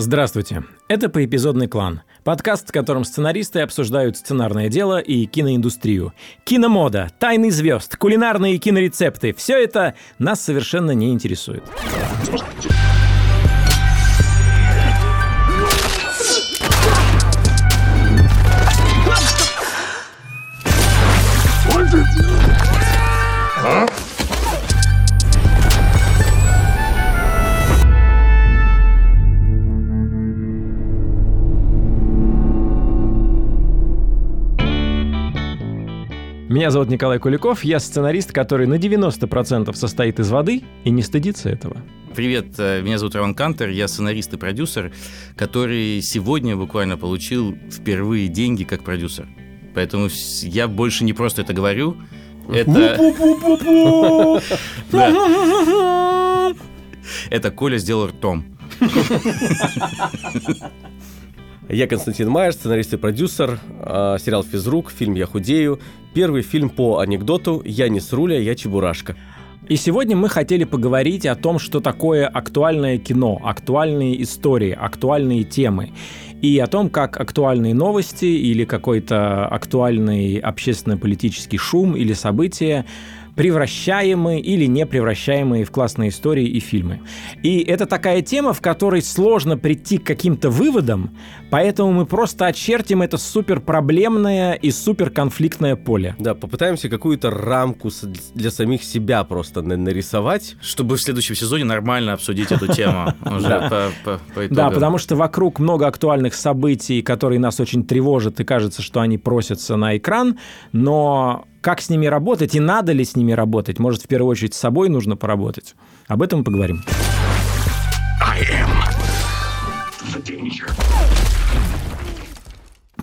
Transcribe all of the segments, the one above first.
Здравствуйте. Это «Поэпизодный клан» — подкаст, в котором сценаристы обсуждают сценарное дело и киноиндустрию. Киномода, тайны звезд, кулинарные кинорецепты — все это нас совершенно не интересует. Меня зовут Николай Куликов, я сценарист, который на 90% состоит из воды и не стыдится этого. Привет, э, меня зовут Роман Кантер, я сценарист и продюсер, который сегодня буквально получил впервые деньги как продюсер. Поэтому я больше не просто это говорю, это... Это Коля сделал ртом. Я Константин Майер, сценарист и продюсер, э, сериал «Физрук», фильм «Я худею», первый фильм по анекдоту «Я не с руля, я чебурашка». И сегодня мы хотели поговорить о том, что такое актуальное кино, актуальные истории, актуальные темы. И о том, как актуальные новости или какой-то актуальный общественно-политический шум или события превращаемые или не превращаемые в классные истории и фильмы. И это такая тема, в которой сложно прийти к каким-то выводам, поэтому мы просто очертим это супер проблемное и супер конфликтное поле. Да, попытаемся какую-то рамку для самих себя просто нарисовать. Чтобы в следующем сезоне нормально обсудить эту тему Да, потому что вокруг много актуальных событий, которые нас очень тревожат, и кажется, что они просятся на экран, но как с ними работать и надо ли с ними работать. Может, в первую очередь с собой нужно поработать. Об этом мы поговорим.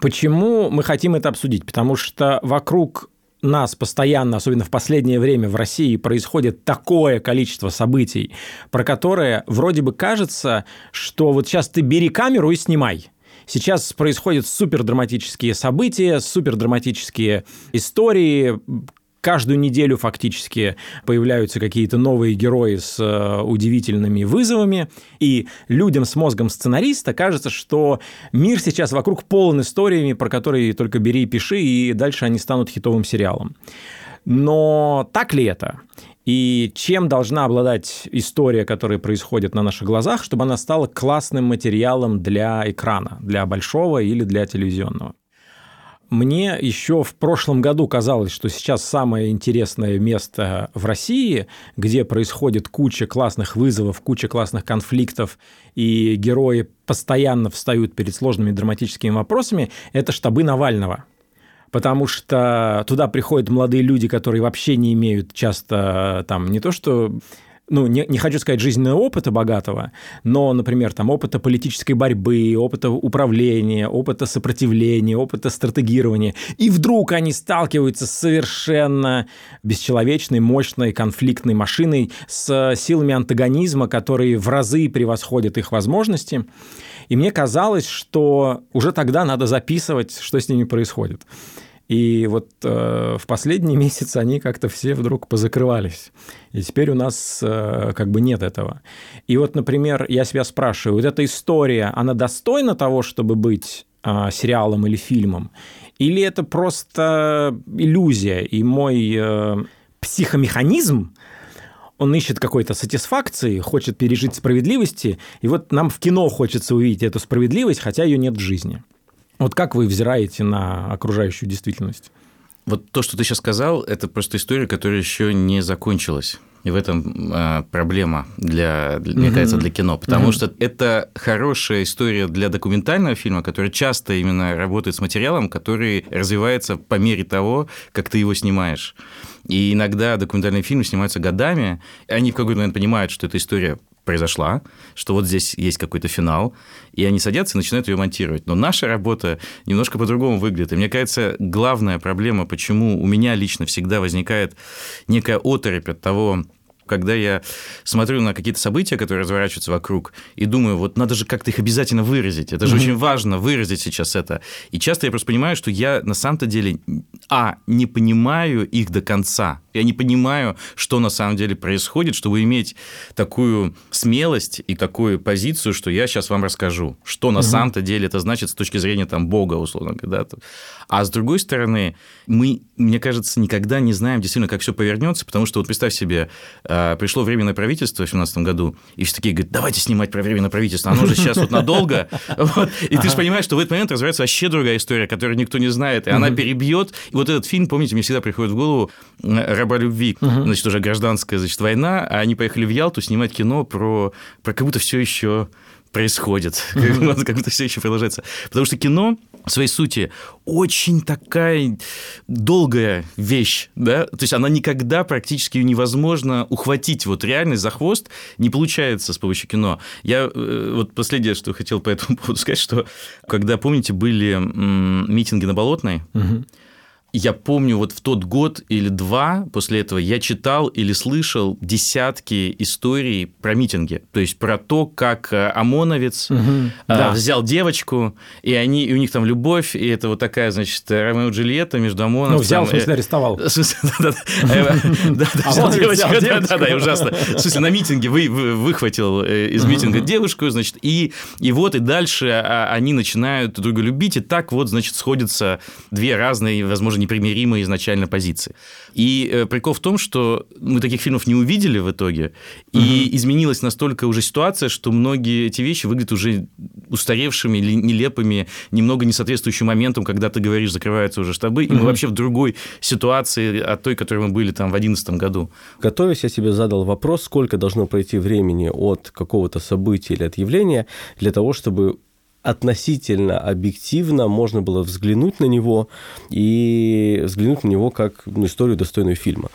Почему мы хотим это обсудить? Потому что вокруг нас постоянно, особенно в последнее время в России, происходит такое количество событий, про которые вроде бы кажется, что вот сейчас ты бери камеру и снимай – Сейчас происходят супер драматические события, супер драматические истории, каждую неделю фактически появляются какие-то новые герои с э, удивительными вызовами, и людям с мозгом сценариста кажется, что мир сейчас вокруг полон историями, про которые только бери и пиши, и дальше они станут хитовым сериалом. Но так ли это? И чем должна обладать история, которая происходит на наших глазах, чтобы она стала классным материалом для экрана, для большого или для телевизионного? Мне еще в прошлом году казалось, что сейчас самое интересное место в России, где происходит куча классных вызовов, куча классных конфликтов, и герои постоянно встают перед сложными драматическими вопросами, это штабы Навального – потому что туда приходят молодые люди, которые вообще не имеют часто там не то что ну, не, не хочу сказать жизненного опыта богатого, но, например, там опыта политической борьбы, опыта управления, опыта сопротивления, опыта стратегирования. И вдруг они сталкиваются с совершенно бесчеловечной, мощной, конфликтной машиной с силами антагонизма, которые в разы превосходят их возможности. И мне казалось, что уже тогда надо записывать, что с ними происходит. И вот э, в последние месяцы они как-то все вдруг позакрывались. И теперь у нас э, как бы нет этого. И вот, например, я себя спрашиваю, вот эта история, она достойна того, чтобы быть э, сериалом или фильмом? Или это просто иллюзия? И мой э, психомеханизм, он ищет какой-то сатисфакции, хочет пережить справедливости, и вот нам в кино хочется увидеть эту справедливость, хотя ее нет в жизни. Вот как вы взираете на окружающую действительность? Вот то, что ты сейчас сказал, это просто история, которая еще не закончилась. И в этом э, проблема для, для мне кажется, для кино, потому mm-hmm. что это хорошая история для документального фильма, который часто именно работает с материалом, который развивается по мере того, как ты его снимаешь. И иногда документальные фильмы снимаются годами, и они в какой-то момент понимают, что эта история произошла, что вот здесь есть какой-то финал, и они садятся и начинают ее монтировать. Но наша работа немножко по-другому выглядит. И мне кажется, главная проблема, почему у меня лично всегда возникает некая оторопь от того, когда я смотрю на какие-то события, которые разворачиваются вокруг, и думаю, вот надо же как-то их обязательно выразить. Это же mm-hmm. очень важно выразить сейчас это. И часто я просто понимаю, что я на самом-то деле, а, не понимаю их до конца. Я не понимаю, что на самом деле происходит, чтобы иметь такую смелость и такую позицию, что я сейчас вам расскажу, что на угу. самом-то деле это значит с точки зрения там Бога, условно говоря. А с другой стороны, мы, мне кажется, никогда не знаем действительно, как все повернется, потому что вот представь себе, а, пришло временное правительство в 2017 году, и все такие говорят, давайте снимать про временное правительство, оно же сейчас вот надолго. И ты же понимаешь, что в этот момент развивается вообще другая история, которую никто не знает, и она перебьет. И вот этот фильм, помните, мне всегда приходит в голову «Раба любви», значит, уже гражданская, значит, война, а они поехали в Ялту снимать кино про, про как будто все еще происходит, mm-hmm. как будто все еще продолжается. Потому что кино в своей сути очень такая долгая вещь, да, то есть она никогда практически невозможно ухватить вот реальность за хвост, не получается с помощью кино. Я э, вот последнее, что хотел по этому поводу сказать, что когда, помните, были митинги на Болотной, угу я помню, вот в тот год или два после этого я читал или слышал десятки историй про митинги. То есть про то, как э, ОМОНовец угу, да. взял девочку, и они, и у них там любовь, и это вот такая, значит, Ромео и Джульетта между ОМОНовцем... Ну, взял, в смысле, арестовал. Да, взял девочку, да, да, ужасно. В смысле, на митинге выхватил из митинга девушку, значит, и вот, и дальше а, они начинают друг друга любить, и так вот, значит, сходятся две разные, возможно, непримиримые изначально позиции. И э, прикол в том, что мы таких фильмов не увидели в итоге, и угу. изменилась настолько уже ситуация, что многие эти вещи выглядят уже устаревшими, нелепыми, немного не соответствующим моментам, когда ты говоришь, закрываются уже штабы, и угу. мы вообще в другой ситуации от той, которой мы были там в 2011 году. Готовясь, я себе задал вопрос, сколько должно пройти времени от какого-то события или от явления для того, чтобы относительно объективно можно было взглянуть на него и взглянуть на него как на историю достойную фильма.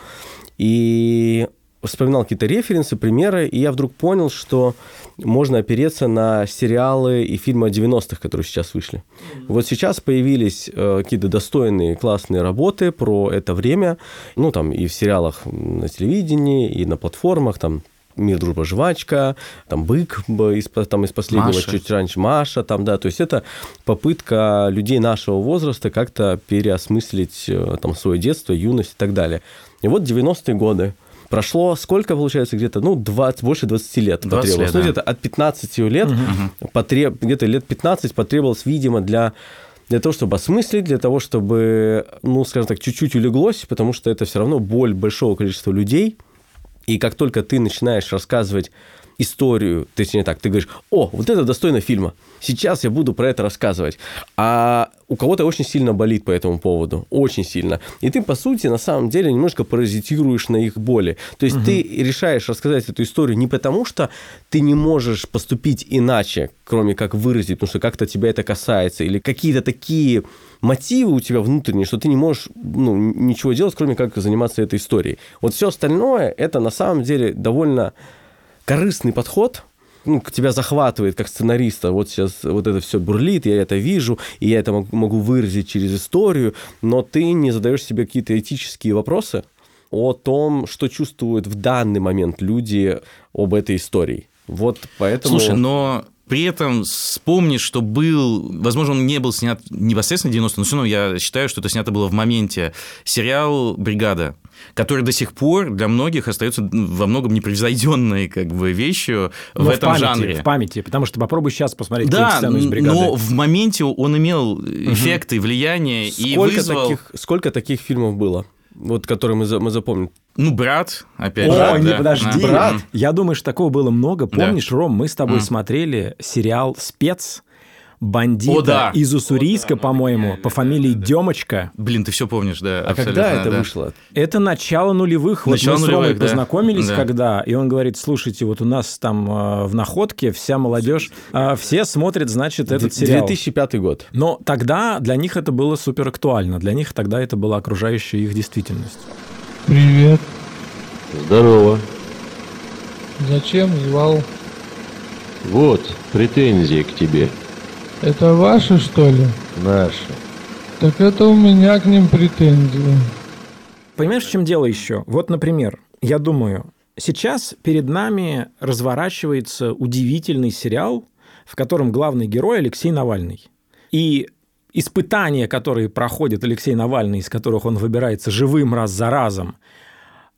И вспоминал какие-то референсы, примеры, и я вдруг понял, что можно опереться на сериалы и фильмы 90-х, которые сейчас вышли. Вот сейчас появились э, какие-то достойные, классные работы про это время, ну, там, и в сериалах на телевидении, и на платформах, там, Мир, дружба, жвачка, там бык из, там, из последнего Маша. чуть раньше, Маша, там, да, то есть это попытка людей нашего возраста как-то переосмыслить э, там свое детство, юность и так далее. И вот 90-е годы, Прошло сколько, получается, где-то, ну, 20, больше 20 лет 20 потребовалось. Лет, ну, да. где-то от 15 лет, угу. потреб, где-то лет 15 потребовалось, видимо, для для того, чтобы осмыслить, для того, чтобы, ну, скажем так, чуть-чуть улеглось, потому что это все равно боль большого количества людей – и как только ты начинаешь рассказывать историю, точнее так, ты говоришь, о, вот это достойно фильма, сейчас я буду про это рассказывать. А у кого-то очень сильно болит по этому поводу, очень сильно. И ты, по сути, на самом деле немножко паразитируешь на их боли. То есть угу. ты решаешь рассказать эту историю не потому, что ты не можешь поступить иначе, кроме как выразить, потому что как-то тебя это касается, или какие-то такие мотивы у тебя внутренние, что ты не можешь ну, ничего делать, кроме как заниматься этой историей. Вот все остальное, это на самом деле довольно корыстный подход, ну, тебя захватывает как сценариста. Вот сейчас вот это все бурлит, я это вижу, и я это могу выразить через историю, но ты не задаешь себе какие-то этические вопросы о том, что чувствуют в данный момент люди об этой истории. Вот поэтому... Слушай, но при этом вспомни, что был, возможно, он не был снят непосредственно 90 но все равно я считаю, что это снято было в моменте, сериал «Бригада», который до сих пор для многих остается во многом непревзойденной как бы вещью но в, этом памяти, жанре. В памяти, потому что попробуй сейчас посмотреть да, сцену из бригады. но в моменте он имел эффекты, угу. влияние сколько и вызвал... Таких, сколько таких фильмов было? Вот, которые мы, мы запомним. Ну, брат, опять О, же. О, не да. подожди. Брат. Я думаю, что такого было много. Помнишь, да. Ром, мы с тобой mm. смотрели сериал «Спец», бандита О, да. из Уссурийска, по-моему, по фамилии да. Демочка. Блин, ты все помнишь, да. А когда это да. вышло? Это начало нулевых. Начало вот мы нулевых, с Ромой да. познакомились, да. когда, и он говорит, слушайте, вот у нас там э, в Находке вся молодежь, э, все смотрят, значит, этот сериал. 2005 год. Но тогда для них это было супер актуально. Для них тогда это была окружающая их действительность. Привет. Здорово. Зачем звал? Вот, претензии к тебе. Это ваши, что ли? Наши. Так это у меня к ним претензии. Понимаешь, в чем дело еще? Вот, например, я думаю, Сейчас перед нами разворачивается удивительный сериал, в котором главный герой Алексей Навальный. И испытания, которые проходит Алексей Навальный, из которых он выбирается живым раз за разом,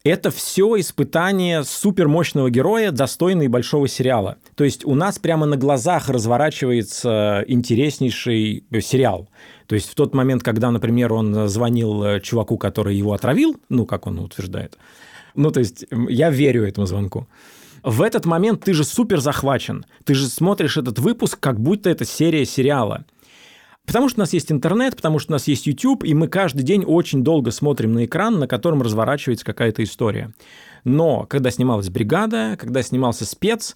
это все испытание супермощного героя, достойный большого сериала. То есть у нас прямо на глазах разворачивается интереснейший сериал. То есть в тот момент, когда, например, он звонил чуваку, который его отравил, ну, как он утверждает, ну, то есть я верю этому звонку. В этот момент ты же супер захвачен. Ты же смотришь этот выпуск, как будто это серия сериала. Потому что у нас есть интернет, потому что у нас есть YouTube, и мы каждый день очень долго смотрим на экран, на котором разворачивается какая-то история. Но когда снималась бригада, когда снимался спец,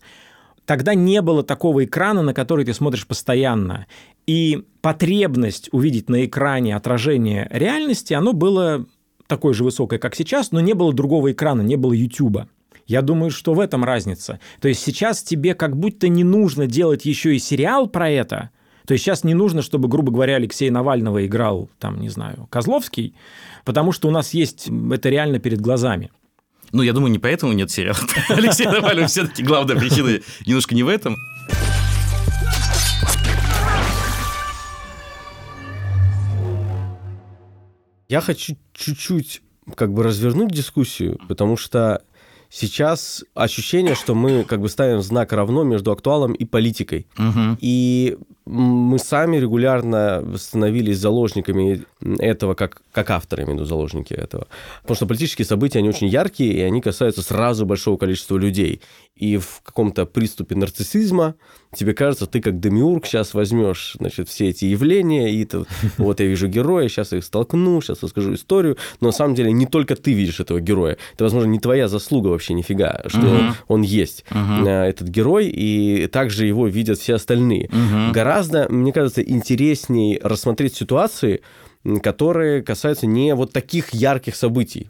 тогда не было такого экрана, на который ты смотришь постоянно. И потребность увидеть на экране отражение реальности, оно было такой же высокое, как сейчас, но не было другого экрана, не было YouTube. Я думаю, что в этом разница. То есть сейчас тебе как будто не нужно делать еще и сериал про это, то есть сейчас не нужно, чтобы, грубо говоря, Алексей Навального играл, там, не знаю, Козловский, потому что у нас есть это реально перед глазами. Ну, я думаю, не поэтому нет сериала. Алексей Навальный все-таки главная причина немножко не в этом. Я хочу чуть-чуть как бы развернуть дискуссию, потому что сейчас ощущение, что мы как бы ставим знак равно между актуалом и политикой. Угу. И мы сами регулярно становились заложниками этого, как, как авторы, имею в виду заложники этого. Потому что политические события, они очень яркие, и они касаются сразу большого количества людей. И в каком-то приступе нарциссизма тебе кажется, ты как демиург сейчас возьмешь значит, все эти явления, и ты, вот я вижу героя, сейчас их столкну, сейчас расскажу историю. Но на самом деле не только ты видишь этого героя. Это, возможно, не твоя заслуга вообще нифига, что uh-huh. он есть, uh-huh. этот герой, и также его видят все остальные. Uh-huh. Гораздо, мне кажется, интереснее рассмотреть ситуации, которые касаются не вот таких ярких событий,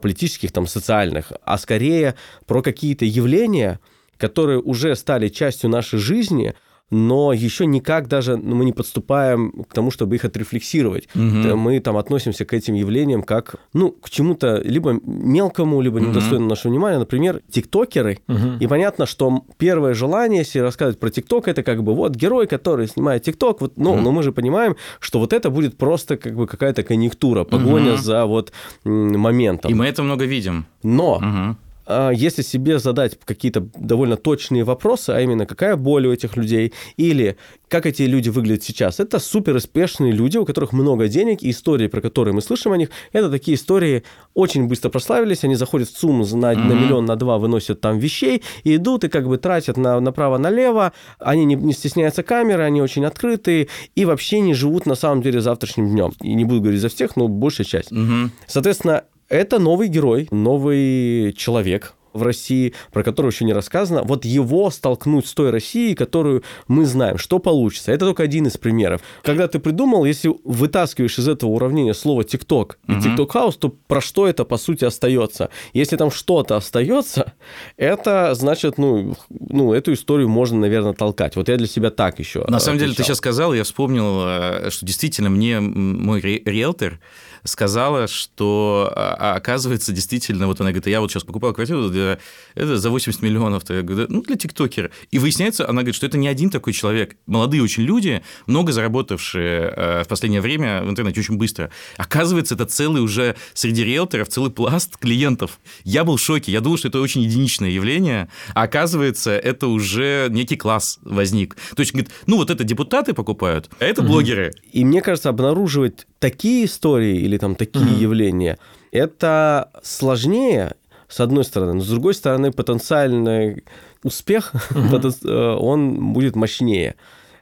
политических, там, социальных, а скорее про какие-то явления, которые уже стали частью нашей жизни, но еще никак даже мы не подступаем к тому, чтобы их отрефлексировать. Угу. Мы там относимся к этим явлениям как, ну, к чему-то либо мелкому, либо недостойному угу. нашего внимания. Например, тиктокеры. Угу. И понятно, что первое желание, если рассказывать про тикток, это как бы вот герой, который снимает тикток, вот, ну, угу. но мы же понимаем, что вот это будет просто как бы какая-то конъюнктура, погоня угу. за вот моментом. И мы это много видим. Но угу если себе задать какие-то довольно точные вопросы, а именно какая боль у этих людей, или как эти люди выглядят сейчас, это супер успешные люди, у которых много денег, и истории, про которые мы слышим о них, это такие истории очень быстро прославились, они заходят в ЦУМ на, mm-hmm. на миллион, на два, выносят там вещей, и идут, и как бы тратят на, направо-налево, они не, не стесняются камеры, они очень открытые, и вообще не живут на самом деле завтрашним днем. И не буду говорить за всех, но большая часть. Mm-hmm. Соответственно, это новый герой, новый человек, в России, про которого еще не рассказано, вот его столкнуть с той Россией, которую мы знаем, что получится. Это только один из примеров. Когда ты придумал, если вытаскиваешь из этого уравнения слово TikTok и TikTok House, то про что это по сути остается? Если там что-то остается, это значит, ну, ну, эту историю можно, наверное, толкать. Вот я для себя так еще. На самом деле, ты сейчас сказал, я вспомнил, э, что действительно мне мой риэлтор сказала, что а, а, оказывается действительно, вот она говорит, я вот сейчас покупала квартиру для, это за 80 миллионов, я говорю, ну, для тиктокера. И выясняется, она говорит, что это не один такой человек. Молодые очень люди, много заработавшие э, в последнее время в интернете очень быстро. Оказывается, это целый уже среди риэлторов, целый пласт клиентов. Я был в шоке, я думал, что это очень единичное явление, а оказывается, это уже некий класс возник. То есть, говорит, ну, вот это депутаты покупают, а это блогеры. И мне кажется, обнаруживать такие истории или там такие mm-hmm. явления, это сложнее, с одной стороны, но с другой стороны, потенциальный успех, mm-hmm. он будет мощнее.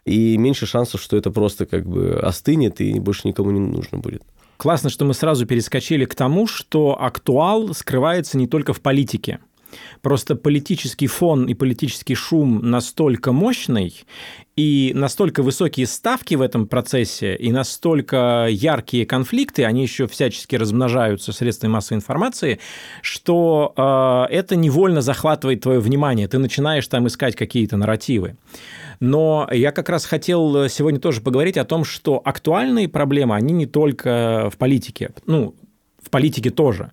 И меньше шансов, что это просто как бы остынет и больше никому не нужно будет. Классно, что мы сразу перескочили к тому, что актуал скрывается не только в политике. Просто политический фон и политический шум настолько мощный, и настолько высокие ставки в этом процессе, и настолько яркие конфликты, они еще всячески размножаются средствами массовой информации, что э, это невольно захватывает твое внимание. Ты начинаешь там искать какие-то нарративы. Но я как раз хотел сегодня тоже поговорить о том, что актуальные проблемы, они не только в политике, ну, в политике тоже.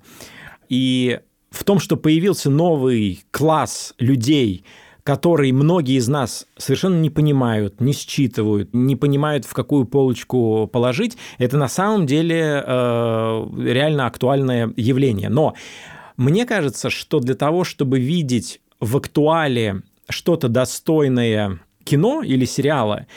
И в том, что появился новый класс людей, который многие из нас совершенно не понимают, не считывают, не понимают, в какую полочку положить, это на самом деле э, реально актуальное явление. Но мне кажется, что для того, чтобы видеть в актуале что-то достойное кино или сериала,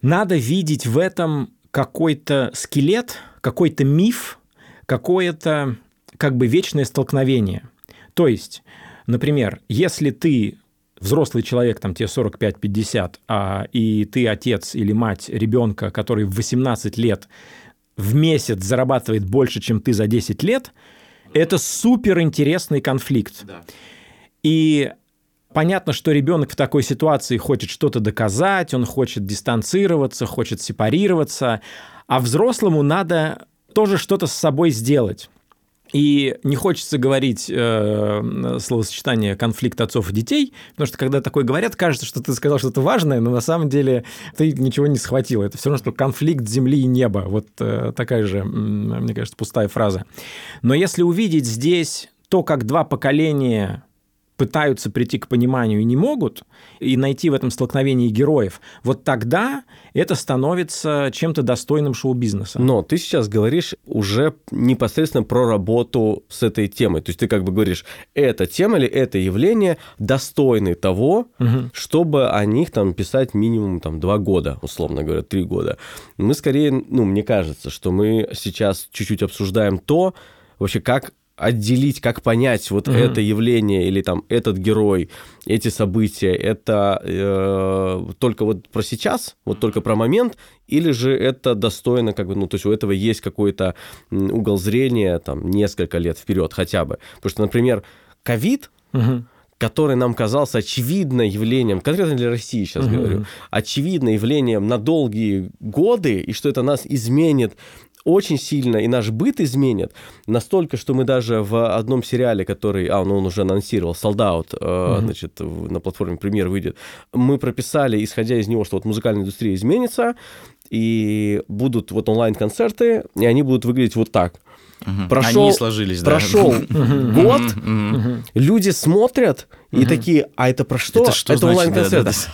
надо видеть в этом какой-то скелет, какой-то миф, какое-то как бы вечное столкновение. То есть, например, если ты взрослый человек, там тебе 45-50, а, и ты отец или мать ребенка, который в 18 лет в месяц зарабатывает больше, чем ты за 10 лет, это супер интересный конфликт. Да. И понятно, что ребенок в такой ситуации хочет что-то доказать, он хочет дистанцироваться, хочет сепарироваться, а взрослому надо тоже что-то с собой сделать. И не хочется говорить э, словосочетание конфликт отцов и детей, потому что когда такое говорят, кажется, что ты сказал что-то важное, но на самом деле ты ничего не схватил. Это все равно, что конфликт земли и неба. Вот э, такая же, мне кажется, пустая фраза. Но если увидеть здесь то, как два поколения пытаются прийти к пониманию и не могут, и найти в этом столкновении героев, вот тогда это становится чем-то достойным шоу-бизнеса. Но ты сейчас говоришь уже непосредственно про работу с этой темой. То есть ты как бы говоришь, эта тема или это явление достойны того, угу. чтобы о них там писать минимум там два года, условно говоря, три года. Мы скорее, ну, мне кажется, что мы сейчас чуть-чуть обсуждаем то, вообще как отделить, как понять вот mm-hmm. это явление или там этот герой, эти события, это э, только вот про сейчас, вот только про момент, или же это достойно, как бы, ну, то есть у этого есть какой-то угол зрения, там, несколько лет вперед хотя бы. Потому что, например, ковид, mm-hmm который нам казался очевидным явлением, конкретно для России сейчас uh-huh. говорю, очевидным явлением на долгие годы, и что это нас изменит очень сильно и наш быт изменит, настолько, что мы даже в одном сериале, который, а, ну, он уже анонсировал, Солдат, э, mm-hmm. значит, на платформе премьер выйдет, мы прописали, исходя из него, что вот музыкальная индустрия изменится, и будут вот онлайн-концерты, и они будут выглядеть вот так. Угу. Прошел, Они сложились, да. Прошел год, люди смотрят и такие, а это про что? Это, что это онлайн-концерт.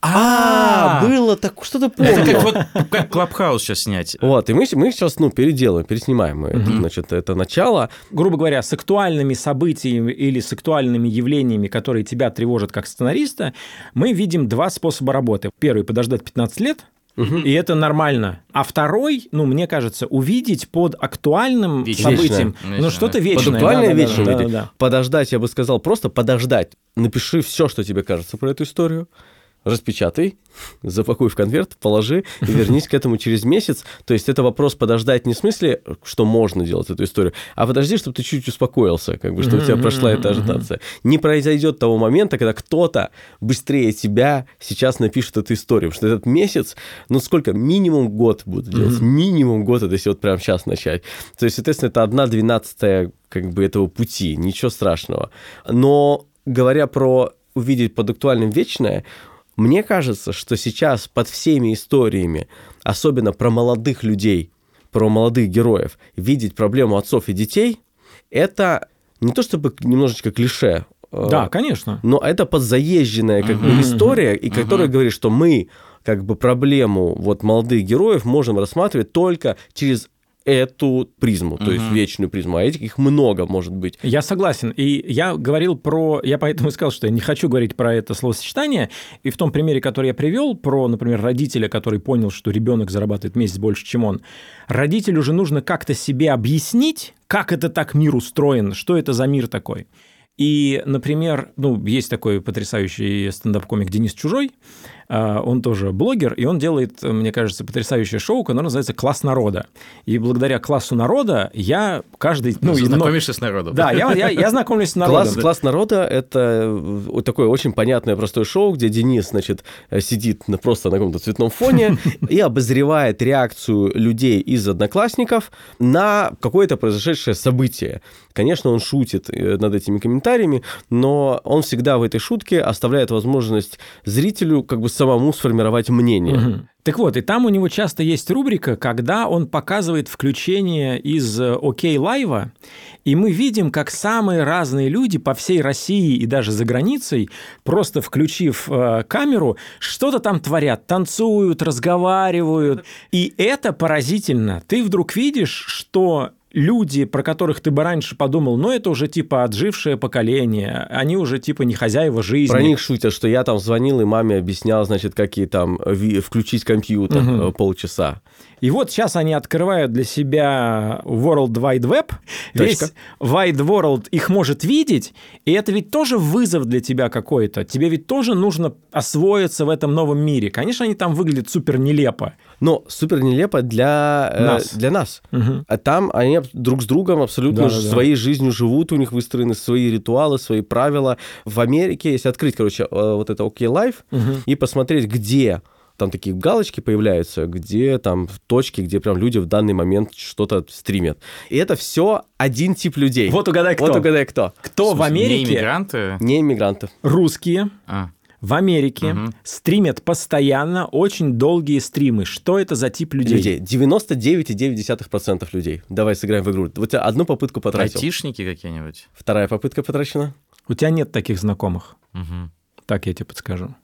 А, а, было так, что-то помню. Это как вот как Клабхаус сейчас снять. Вот, и мы, мы сейчас, ну, переделаем, переснимаем это, значит, это начало. Грубо говоря, с актуальными событиями или с актуальными явлениями, которые тебя тревожат как сценариста, мы видим два способа работы. Первый – подождать 15 лет, Угу. И это нормально. А второй, ну, мне кажется, увидеть под актуальным вечное. событием, вечное. ну, что-то вечное. Под актуальное да, вечное да, да, да, да. Подождать, я бы сказал, просто подождать. Напиши все, что тебе кажется про эту историю распечатай, запакуй в конверт, положи и вернись к этому через месяц. То есть это вопрос подождать не в смысле, что можно делать эту историю, а подожди, чтобы ты чуть успокоился, как бы, чтобы у тебя прошла эта ажитация. Не произойдет того момента, когда кто-то быстрее тебя сейчас напишет эту историю, потому что этот месяц, ну сколько, минимум год будут делать, минимум год, это если вот прямо сейчас начать. То есть, соответственно, это одна двенадцатая как бы этого пути, ничего страшного. Но говоря про увидеть под актуальным вечное, мне кажется, что сейчас под всеми историями, особенно про молодых людей, про молодых героев, видеть проблему отцов и детей, это не то чтобы немножечко клише, э, да, конечно. Но это подзаезженная как бы история, и которая говорит, что мы как бы проблему вот молодых героев можем рассматривать только через эту призму, то есть вечную призму, а этих их много может быть. Я согласен. И я говорил про... Я поэтому сказал, что я не хочу говорить про это словосочетание. И в том примере, который я привел, про, например, родителя, который понял, что ребенок зарабатывает месяц больше, чем он, родителю же нужно как-то себе объяснить, как это так мир устроен, что это за мир такой. И, например, ну, есть такой потрясающий стендап-комик Денис Чужой, он тоже блогер, и он делает, мне кажется, потрясающее шоу, которое называется «Класс народа». И благодаря классу народа я каждый... Ну, Знакомишься но... с народом. Да, я, я, я знакомлюсь с народом. Класс, класс народа – это такое очень понятное простое шоу, где Денис, значит, сидит просто на каком-то цветном фоне и обозревает реакцию людей из одноклассников на какое-то произошедшее событие. Конечно, он шутит э, над этими комментариями, но он всегда в этой шутке оставляет возможность зрителю как бы самому сформировать мнение. Мгм. Так вот, и там у него часто есть рубрика, когда он показывает включение из э, OK Лайва, и мы видим, как самые разные люди по всей России и даже за границей, просто включив э, камеру, что-то там творят, танцуют, разговаривают. И это поразительно. Ты вдруг видишь, что люди, про которых ты бы раньше подумал, ну, это уже типа отжившее поколение, они уже типа не хозяева жизни. Про них шутят, что я там звонил и маме объяснял, значит, какие там включить компьютер э, полчаса. И вот сейчас они открывают для себя World Wide Web, весь Точка. Wide World их может видеть, и это ведь тоже вызов для тебя какой-то. Тебе ведь тоже нужно освоиться в этом новом мире. Конечно, они там выглядят супер нелепо. Но супер нелепо для э, Нас. Для нас. Мгм. А там они друг с другом абсолютно Да-да-да. своей жизнью живут, у них выстроены свои ритуалы, свои правила. В Америке, если открыть, короче, э, вот это OK Life Мгм. и посмотреть, где там такие галочки появляются, где там точки, где прям люди в данный момент что-то стримят. И это все один тип людей. Вот угадай, кто. Вот угадай кто. Кто в смысле, Не Америке, иммигранты? Не иммигранты. русские, А, в Америке Мгм. стримят постоянно очень долгие стримы. Что это за тип людей? Людей. 99,9% людей. Давай сыграем в игру. Вот я одну попытку потратил. айтишники какие-нибудь? Вторая попытка потрачена. У тебя нет таких знакомых. Мгм. Так я тебе подскажу.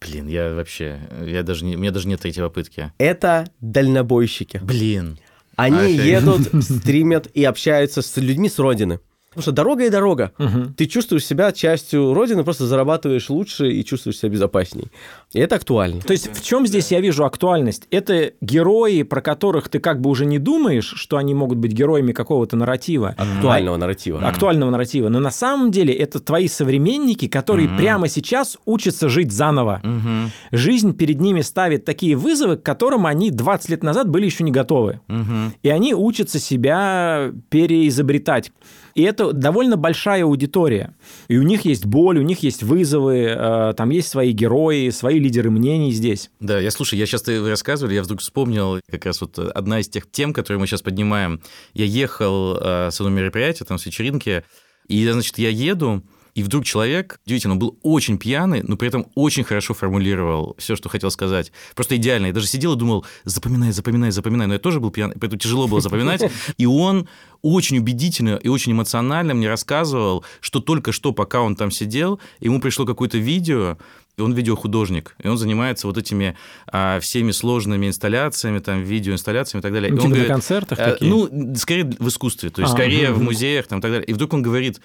Блин, я вообще, я даже не, у меня даже нет третьей попытки. Это дальнобойщики. Блин. Они Офигеть. едут, стримят и общаются с людьми с родины. Потому что дорога и дорога. Мгм. Ты чувствуешь себя частью родины, просто зарабатываешь лучше и чувствуешь себя безопасней. И это актуально. То есть в чем здесь я вижу актуальность? Это герои, про которых ты как бы уже не думаешь, что они могут быть героями какого-то нарратива. Актуального нарратива. актуального нарратива. Но на самом деле это твои современники, которые Мгм. прямо сейчас учатся жить заново. Мгм. Жизнь перед ними ставит такие вызовы, к которым они 20 лет назад были еще не готовы. Мгм. И они учатся себя переизобретать. И это довольно большая аудитория. И у них есть боль, у них есть вызовы, э, там есть свои герои, свои лидеры мнений здесь. Да, я слушай, я сейчас вы рассказывали, я вдруг вспомнил как раз вот одна из тех тем, которые мы сейчас поднимаем. Я ехал э, с одного мероприятия, там, с вечеринки, и, значит, я еду, и вдруг человек, удивительно, он был очень пьяный, но при этом очень хорошо формулировал все, что хотел сказать. Просто идеально. Я даже сидел и думал, запоминай, запоминай, запоминай. Но я тоже был пьяный, поэтому тяжело было запоминать. И он очень убедительно и очень эмоционально мне рассказывал, что только что, пока он там сидел, ему пришло какое-то видео, и он видеохудожник, и он занимается вот этими а, всеми сложными инсталляциями, там, видеоинсталляциями и так далее. И Ну, он типа на говорит, концертах э, такие? Ну, скорее в искусстве, то есть А, скорее мгм. в музеях там, и так далее. И вдруг он говорит,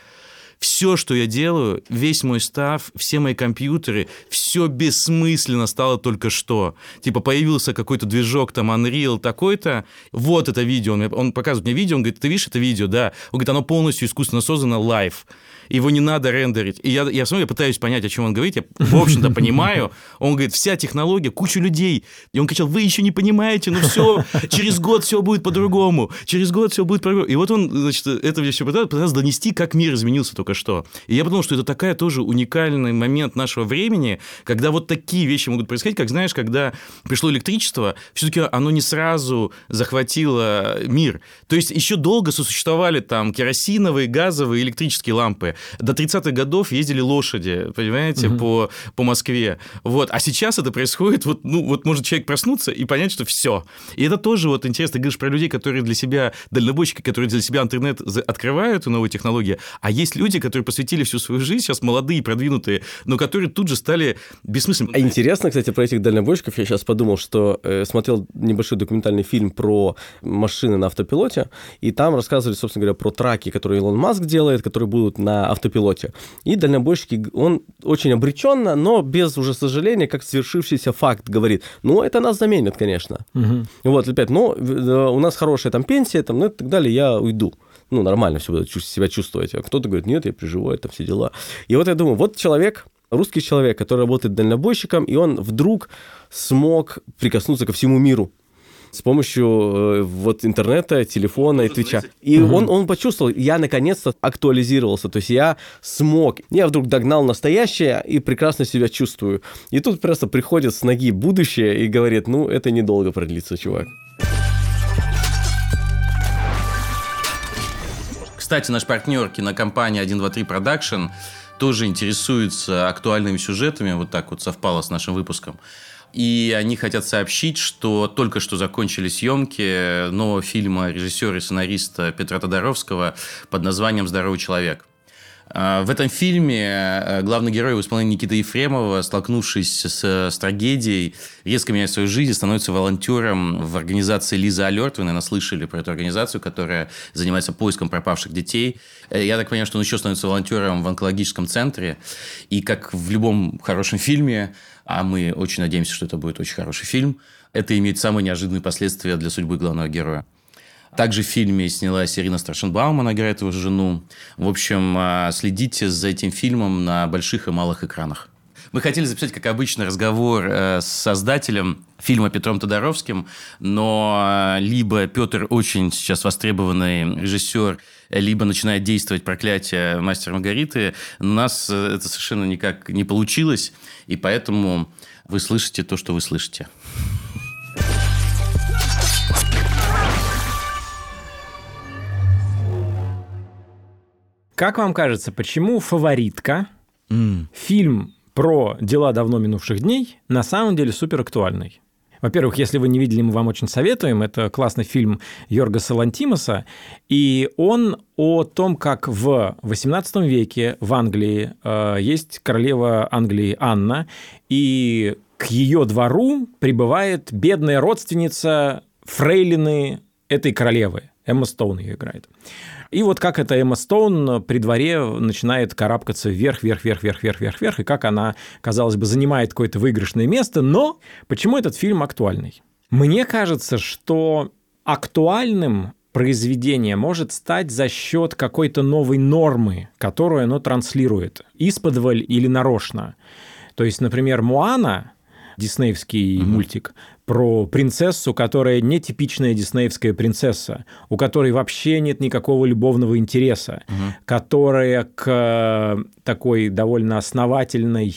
все, что я делаю, весь мой stuff, все мои компьютеры, все бессмысленно стало только что. Типа появился какой-то движок, там, Unreal такой-то, вот это видео, он, он показывает мне видео, он говорит, ты видишь это видео, да? Он говорит, оно полностью искусственно создано live. Его не надо рендерить. И я, я смотрю, я пытаюсь понять, о чем он говорит. Я, в общем-то, понимаю. Он говорит, вся технология, куча людей. И он кричал, вы еще не понимаете, ну все, через год все будет по-другому. Через год все будет по-другому. И вот он, значит, это все пытался, пытался донести, как мир изменился только что. И я подумал, что это такая тоже уникальный момент нашего времени, когда вот такие вещи могут происходить, как, знаешь, когда пришло электричество, все-таки оно не сразу захватило мир. То есть еще долго сосуществовали там керосиновые, газовые, электрические лампы. До 30-х годов ездили лошади, понимаете, по, по Москве. Вот. А сейчас это происходит, вот, ну, вот может человек проснуться и понять, что все. И это тоже вот интересно. Ты говоришь про людей, которые для себя, дальнобойщики, которые для себя интернет открывают и новые технологии, а есть люди, которые посвятили всю свою жизнь, сейчас молодые, продвинутые, но которые тут же стали бессмысленными. А интересно, кстати, про этих дальнобойщиков. Я сейчас подумал, что э, смотрел небольшой документальный фильм про машины на автопилоте, и там рассказывали, собственно говоря, про траки, которые Илон Маск делает, которые будут на автопилоте. И дальнобойщики, он очень обреченно, но без уже сожаления, как свершившийся факт, говорит, ну, это нас заменит, конечно. Мгм. Вот, опять, ну, э, у нас хорошая там пенсия, там, ну, и так далее, я уйду. Ну, нормально все буду чувств- себя чувствовать. А кто-то говорит, нет, я переживаю, там все дела. И вот я думаю, вот человек, русский человек, который работает дальнобойщиком, и он вдруг смог прикоснуться ко всему миру с помощью э, вот интернета, телефона и твича. И он, он почувствовал, я наконец-то актуализировался, то есть я смог, я вдруг догнал настоящее и прекрасно себя чувствую. И тут просто приходит с ноги будущее и говорит, ну, это недолго продлится, чувак. Кстати, наш партнер кинокомпания 123 Production тоже интересуются актуальными сюжетами, вот так вот совпало с нашим выпуском. И они хотят сообщить, что только что закончили съемки нового фильма режиссера и сценариста Петра Тодоровского под названием «Здоровый человек». А, в этом фильме э, главный герой в исполнении Никиты Ефремова, столкнувшись с, с трагедией, резко меняет свою жизнь, становится волонтером в организации Лиза Алерт. Вы, наверное, слышали про эту организацию, которая занимается поиском пропавших детей. Э, я так понимаю, что он еще становится волонтером в онкологическом центре. И как в любом хорошем фильме, а мы очень надеемся, что это будет очень хороший фильм, это имеет самые неожиданные последствия для судьбы главного героя. Также в фильме снялась Ирина Страшенбаум, она играет его жену. В общем, а, следите за этим фильмом на больших и малых экранах. Мы хотели записать, как обычно, разговор э, с создателем фильма Петром Тодоровским, но э, либо Петр очень сейчас востребованный режиссер, либо начинает действовать проклятие мастера Маргариты. У нас э, это совершенно никак не получилось, и поэтому вы слышите то, что вы слышите. Как вам кажется, почему «Фаворитка» mm. фильм про дела давно минувших дней на самом деле супер актуальный? Во-первых, если вы не видели, мы вам очень советуем. Это классный фильм Йоргаса Лантимаса. И он о том, как в XVIII веке в Англии э, есть королева Англии Анна, и к ее двору прибывает бедная родственница фрейлины этой королевы. Эмма Стоун ее играет. И вот как эта Эмма Стоун при дворе начинает карабкаться вверх, вверх, вверх, вверх, вверх, вверх, вверх, и как она, казалось бы, занимает какое-то выигрышное место. Но почему этот фильм актуальный? Мне кажется, что актуальным произведение может стать за счет какой-то новой нормы, которую оно транслирует, исподволь или нарочно. То есть, например, Муана, диснеевский mm-hmm. мультик, про принцессу, которая не типичная диснеевская принцесса, у которой вообще нет никакого любовного интереса, угу. которая к э, такой довольно основательной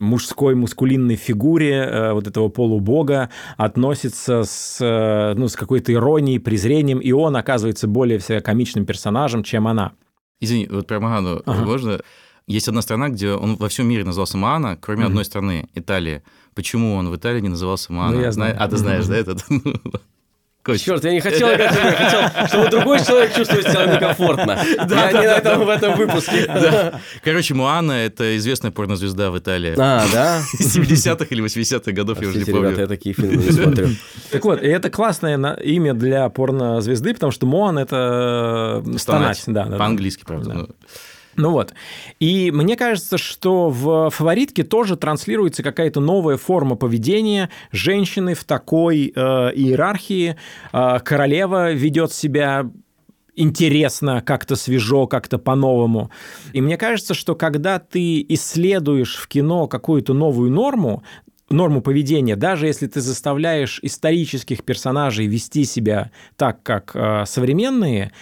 мужской мускулинной фигуре э, вот этого полубога относится с, э, ну, с какой-то иронией, презрением, и он оказывается более всего комичным персонажем, чем она. Извини, вот про Магану ага. можно... Есть одна страна, где он во всем мире назывался Маана, кроме mm одной страны, Италии. Почему он в Италии не назывался Маана? Ну, я знаю. А ты знаешь, да, этот? Коч. Черт, я не хотел я хотел, чтобы другой человек чувствовал себя некомфортно. Да, я не на этом, в этом выпуске. Да. Короче, Муана – это известная порнозвезда в Италии. А, да? 70-х или 80-х годов, я уже не помню. ребята, я такие фильмы не смотрю. Так вот, и это классное имя для порнозвезды, потому что Муан – это стонать. По-английски, правда. Ну. Ну вот. И мне кажется, что в фаворитке тоже транслируется какая-то новая форма поведения женщины в такой э, иерархии. Э, королева ведет себя интересно, как-то свежо, как-то по-новому. И мне кажется, что когда ты исследуешь в кино какую-то новую норму, норму поведения, даже если ты заставляешь исторических персонажей вести себя так, как э, современные,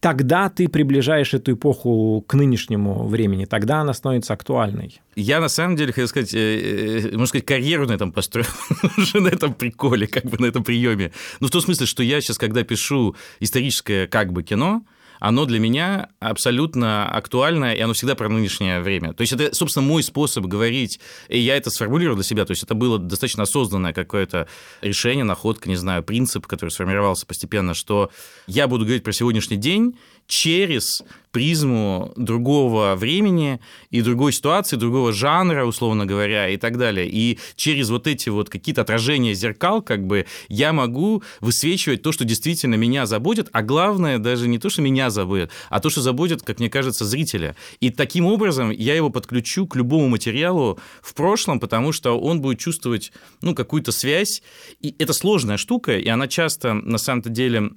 тогда ты приближаешь эту эпоху к нынешнему времени, тогда она становится актуальной. Я на самом деле хотел сказать, э, э, можно сказать, карьеру на этом построил, на этом приколе, как бы на этом приеме. Ну, в том смысле, что я сейчас, когда пишу историческое как бы кино, оно для меня абсолютно актуально, и оно всегда про нынешнее время. То есть это, собственно, мой способ говорить, и я это сформулировал для себя, то есть это было достаточно осознанное какое-то решение, находка, не знаю, принцип, который сформировался постепенно, что я буду говорить про сегодняшний день через призму другого времени и другой ситуации, другого жанра, условно говоря, и так далее. И через вот эти вот какие-то отражения зеркал, как бы, я могу высвечивать то, что действительно меня заботит, а главное даже не то, что меня заботит, а то, что заботит, как мне кажется, зрителя. И таким образом я его подключу к любому материалу в прошлом, потому что он будет чувствовать, ну, какую-то связь. И это сложная штука, и она часто, на самом-то деле,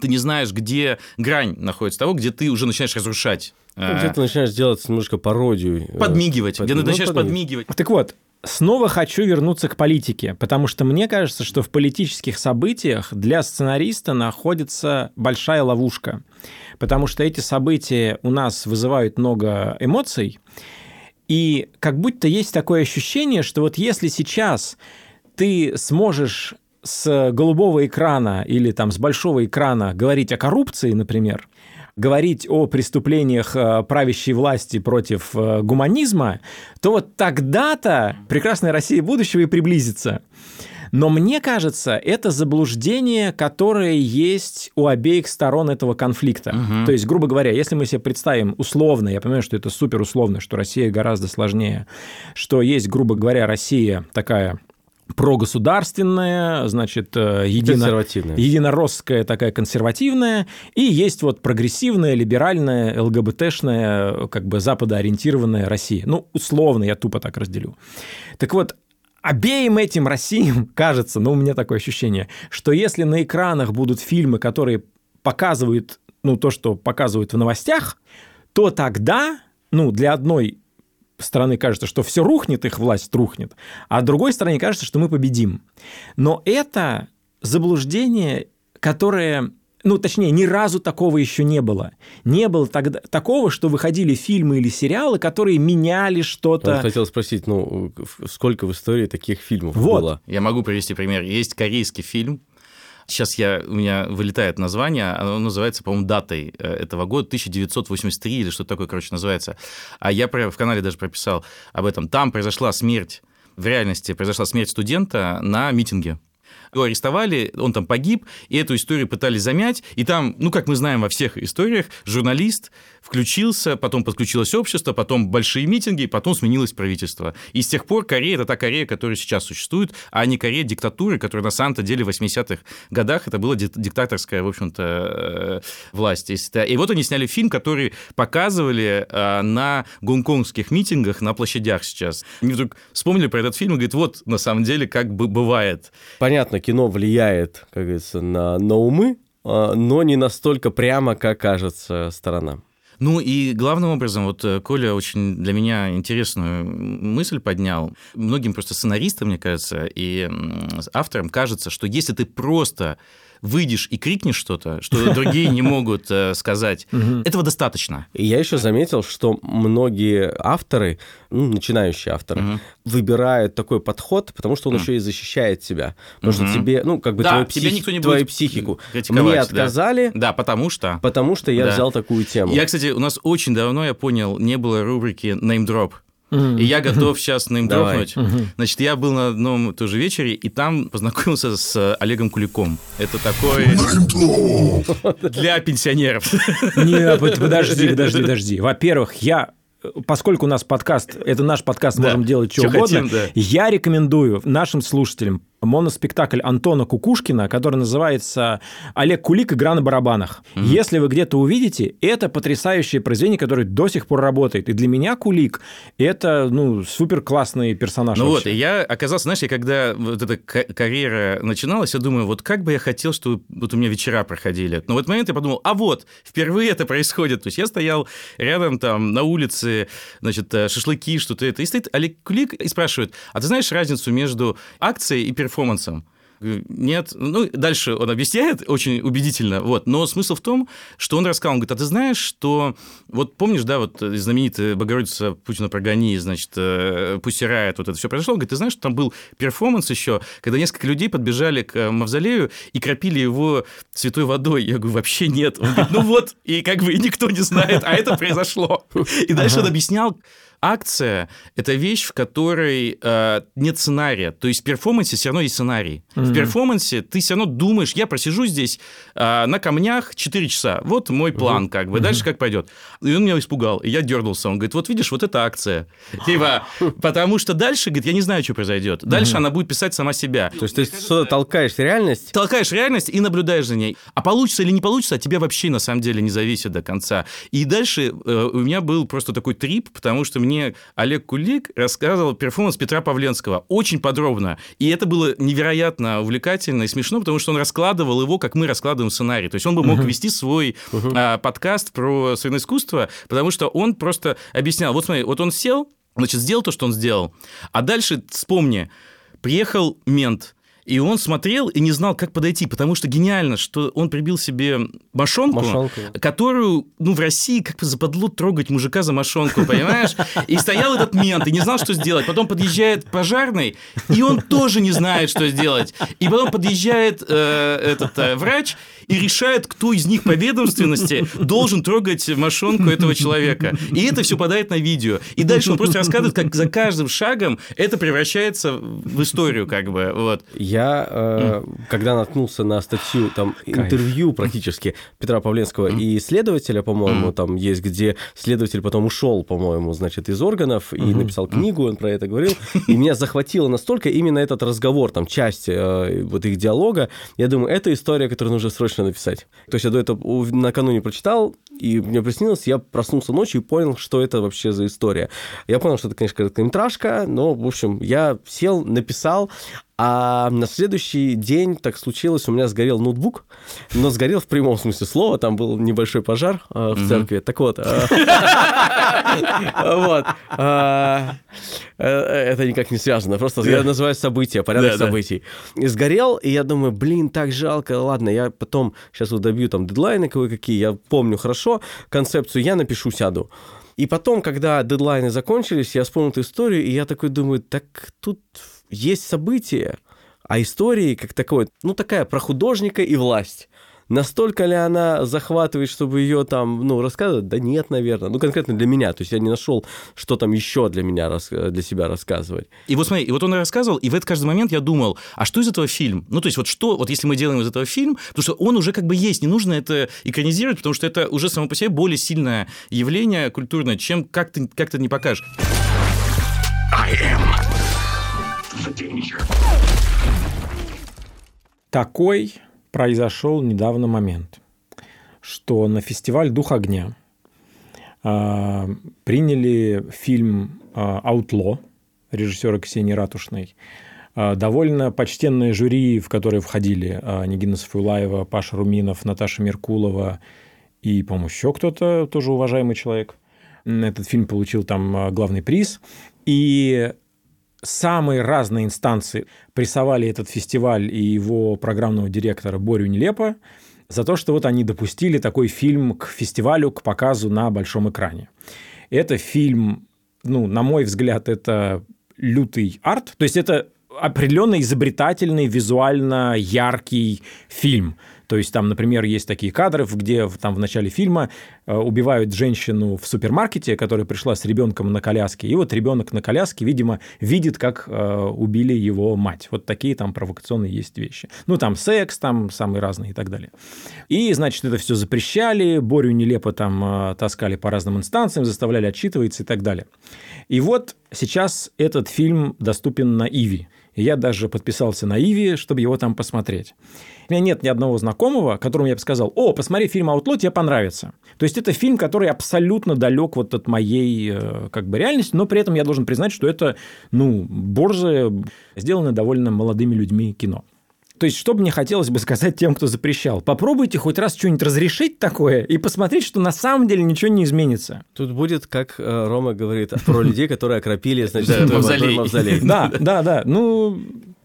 ты не знаешь, где грань находится того, где ты уже начинаешь разрушать. Ну, где ты начинаешь делать немножко пародию. Э, подмигивать, Под... где ты ну, начинаешь подмигивать. Так вот, Снова хочу вернуться к политике, потому что мне кажется, что в политических событиях для сценариста находится большая ловушка, потому что эти события у нас вызывают много эмоций, и как будто есть такое ощущение, что вот если сейчас ты сможешь с голубого экрана или там с большого экрана говорить о коррупции, например, говорить о преступлениях э, правящей власти против э, гуманизма, то вот тогда-то прекрасная Россия будущего и приблизится. Но мне кажется, это заблуждение, которое есть у обеих сторон этого конфликта. Мгм. То есть, грубо говоря, если мы себе представим условно, я понимаю, что это супер условно, что Россия гораздо сложнее, что есть, грубо говоря, Россия такая прогосударственная, значит, э, едино, единороссская такая консервативная, и есть вот прогрессивная, либеральная, ЛГБТшная, как бы западоориентированная Россия. Ну, условно, я тупо так разделю. Так вот, обеим этим Россиям кажется, ну, у меня такое ощущение, что если на экранах будут фильмы, которые показывают, ну, то, что показывают в новостях, то тогда, ну, для одной стороны кажется, что все рухнет, их власть рухнет, а другой стороне кажется, что мы победим. Но это заблуждение, которое ну, точнее, ни разу такого еще не было. Не было тогда, такого, что выходили фильмы или сериалы, которые меняли Я что-то. хотел спросить, ну, сколько в истории таких фильмов Вот. было? Я могу привести пример. Есть корейский фильм. Сейчас я, у меня вылетает название, оно называется, по-моему, датой э, этого года, 1983 или что-то такое, короче, называется. А я в канале даже прописал об этом. Там произошла смерть, в реальности произошла смерть студента на митинге. Его арестовали, он там погиб, и эту историю пытались замять. И там, ну, как мы знаем во всех историях, журналист включился, потом подключилось общество, потом большие митинги, потом сменилось правительство. И с тех пор Корея – это та Корея, которая сейчас существует, а не Корея диктатуры, которая на самом-то деле в 80-х годах это была дик- диктаторская, в общем-то, э, власть. И вот они сняли фильм, который показывали э, на гонконгских митингах на площадях сейчас. Они вдруг вспомнили про этот фильм и говорят, вот на самом деле как бы бывает. Понятно, кино влияет, как говорится, на, на умы, а, но не настолько прямо, как кажется сторонам. Ну и главным образом, вот э, Коля очень для меня интересную мысль поднял. Многим просто сценаристам, мне кажется, и авторам кажется, что если ты просто выйдешь и крикнешь что-то, что другие не могут э, сказать, этого достаточно. И я еще заметил, что многие авторы, ну, начинающие авторы, выбирают такой подход, потому что он еще и защищает тебя. Потому что тебе, ну, как бы твою, психику. Мне отказали, Да, потому что... потому что я взял такую тему. Я, кстати, у нас очень давно, я понял, не было рубрики name drop. И я готов сейчас Давай. неймдропнуть. Значит, я был на одном тоже вечере, и там познакомился с Олегом Куликом. Это такой... Для пенсионеров. Не, под- подожди, подожди, подожди. Во-первых, я Поскольку у нас подкаст, это наш подкаст, Да, можем делать что чё угодно, хотим, да. я рекомендую нашим слушателям моноспектакль Антона Кукушкина, который называется «Олег Кулик. Игра на барабанах». Если вы где-то увидите, это потрясающее произведение, которое до сих пор работает. И для меня Кулик – это ну, супер классный персонаж. Ну вот, вообще. и я оказался, знаешь, я когда вот эта ка- карьера начиналась, я думаю, вот как бы я хотел, чтобы вот у меня вечера проходили. Но в этот момент я подумал, а вот, впервые это происходит. То есть я стоял рядом там на улице, значит, э, шашлыки, что-то это. И стоит Олег Кулик и спрашивает, а ты знаешь разницу между акцией и перформансом? Говорю, Нет. Ну, дальше он объясняет очень убедительно. Вот. Но смысл в том, что он рассказал, он говорит, а ты знаешь, что... Вот помнишь, да, вот знаменитая Богородица Путина прогони, значит, э, пусть рает, вот это все произошло. Он говорит, ты знаешь, что там был перформанс еще, когда несколько людей подбежали к э, мавзолею и кропили его святой водой. Я говорю, вообще нет. Он говорит, ну вот, и как бы никто не знает, а это произошло. И дальше он объяснял, Акция – это вещь, в которой э, нет сценария. То есть в перформансе все равно есть сценарий. В перформансе ты все равно думаешь, я просижу здесь э, на камнях 4 часа. Вот мой план, как бы. Дальше как пойдет. И он меня испугал. И я дернулся. Он говорит, вот видишь, вот это акция. Типа, потому что дальше, говорит, я не знаю, что произойдет. Дальше она будет писать сама себя. То есть ты что толкаешь реальность, Толкаешь реальность и наблюдаешь за ней. А получится или не получится, от тебя вообще на самом деле не зависит до конца. И дальше э, у меня был просто такой трип, потому что мне Олег Кулик рассказывал перформанс Петра Павленского. Очень подробно. И это было невероятно увлекательно и смешно, потому что он раскладывал его, как мы раскладываем сценарий. То есть он бы мог вести свой а, подкаст про современное искусство, потому что он просто объяснял, вот смотри, вот он сел, значит, сделал то, что он сделал, а дальше вспомни, приехал мент, и он смотрел и не знал, как подойти, потому что гениально, что он прибил себе мошонку, Мошонку. которую, ну, в России как бы западло трогать мужика за мошонку, понимаешь? И стоял этот мент и не знал, что сделать. Потом подъезжает пожарный, и он тоже не знает, что сделать. И потом подъезжает э, этот э, врач, и решает, кто из них по ведомственности должен трогать мошонку этого человека. И это все подает на видео. И дальше он просто рассказывает, как за каждым шагом это превращается в историю, как бы. Вот. Я, э, когда наткнулся на статью, там, интервью практически Петра Павленского и следователя, по-моему, там есть, где следователь потом ушел, по-моему, значит, из органов и написал книгу, он про это говорил, и меня захватило настолько именно этот разговор, там, часть э, вот их диалога, я думаю, это история, которую нужно срочно написать. То есть я до этого накануне прочитал, и мне приснилось, я проснулся ночью и понял, что это вообще за история. Я понял, что это, конечно, короткометражка, но, в общем, я сел, написал, а на следующий день так случилось, у меня сгорел ноутбук, но сгорел в прямом смысле слова, там был небольшой пожар э, в церкви. Так вот, э, вот, э, э, это никак не связано, просто я называю события, порядок событий. И сгорел, и я думаю, блин, так жалко, ладно, я потом сейчас вот добью там дедлайны кое-какие, я помню хорошо концепцию, я напишу, сяду. И потом, когда дедлайны закончились, я вспомнил эту историю, и я такой думаю, так тут есть события, а истории как такой, ну такая про художника и власть. Настолько ли она захватывает, чтобы ее там, ну, рассказывать? Да нет, наверное. Ну, конкретно для меня. То есть я не нашел, что там еще для меня, рас- для себя рассказывать. И вот смотри, и вот он рассказывал, и в этот каждый момент я думал, а что из этого фильм? Ну, то есть вот что, вот если мы делаем из этого фильм, потому что он уже как бы есть, не нужно это экранизировать, потому что это уже само по себе более сильное явление культурное, чем как ты, как ты не покажешь. Такой произошел недавно момент, что на фестиваль «Дух огня» а, приняли фильм а, «Аутло» режиссера Ксении Ратушной. А, Довольно почтенное жюри, в которое входили Нигина Сафуйлаева, Паша Руминов, Наташа Меркулова и, по-моему, еще кто-то, тоже уважаемый человек. Этот фильм получил там главный приз. И самые разные инстанции прессовали этот фестиваль и его программного директора Борю Нелепо за то, что вот они допустили такой фильм к фестивалю, к показу на большом экране. Это фильм, ну, на мой взгляд, это лютый арт. То есть это определенно изобретательный, визуально яркий фильм. То есть там, например, есть такие кадры, где там в начале фильма э, убивают женщину в супермаркете, которая пришла с ребенком на коляске, и вот ребенок на коляске, видимо, видит, как э, убили его мать. Вот такие там провокационные есть вещи. Ну, там секс, там самые разные и так далее. И, значит, это все запрещали, Борю нелепо там э, таскали по разным инстанциям, заставляли отчитываться и так далее. И вот сейчас этот фильм доступен на Иви. Я даже подписался на Иви, чтобы его там посмотреть. У меня нет ни одного знакомого, которому я бы сказал, о, посмотри фильм «Аутло», тебе понравится. То есть это фильм, который абсолютно далек вот от моей э, как бы реальности, но при этом я должен признать, что это, ну, борзое, сделано довольно молодыми людьми кино. То есть, что бы мне хотелось бы сказать тем, кто запрещал? Попробуйте хоть раз что-нибудь разрешить такое и посмотреть, что на самом деле ничего не изменится. Тут будет, как э, Рома говорит, про людей, которые окропили, значит, Да, мавзолей. Да, да, да. Ну,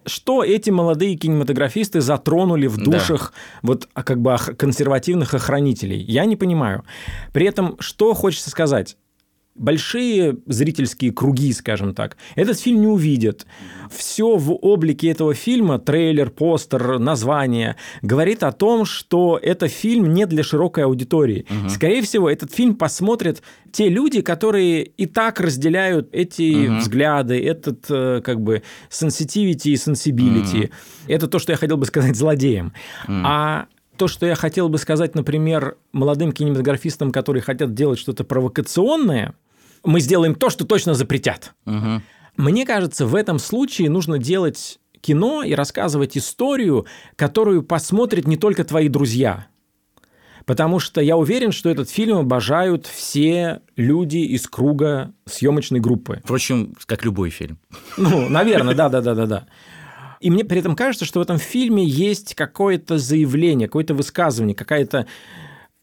что эти молодые кинематографисты затронули в Да. душах вот а, как бы консервативных охранителей? Я не понимаю. При этом, что хочется сказать? Большие зрительские круги, скажем так, этот фильм не увидят. Все в облике этого фильма, трейлер, постер, название, говорит о том, что это фильм не для широкой аудитории. Скорее всего, этот фильм посмотрят те люди, которые и так разделяют эти взгляды, этот э, как бы sensitivity и sensibility. Это то, что я хотел бы сказать злодеям. А то, что я хотел бы сказать, например, молодым кинематографистам, которые хотят делать что-то провокационное, мы сделаем то, что точно запретят. Мгм. Мне кажется, в этом случае нужно делать кино и рассказывать историю, которую посмотрят не только твои друзья. Потому что я уверен, что этот фильм обожают все люди из круга съемочной группы. Впрочем, как любой фильм. Ну, наверное, да, да, да, да, да. И мне при этом кажется, что в этом фильме есть какое-то заявление, какое-то высказывание, какая-то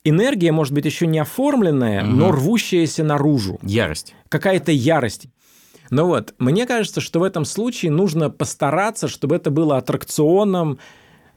энергия, может быть, еще не оформленная, но рвущаяся наружу. Ярость. Какая-то ярость. Ну вот, мне кажется, что в этом случае нужно постараться, чтобы это было аттракционом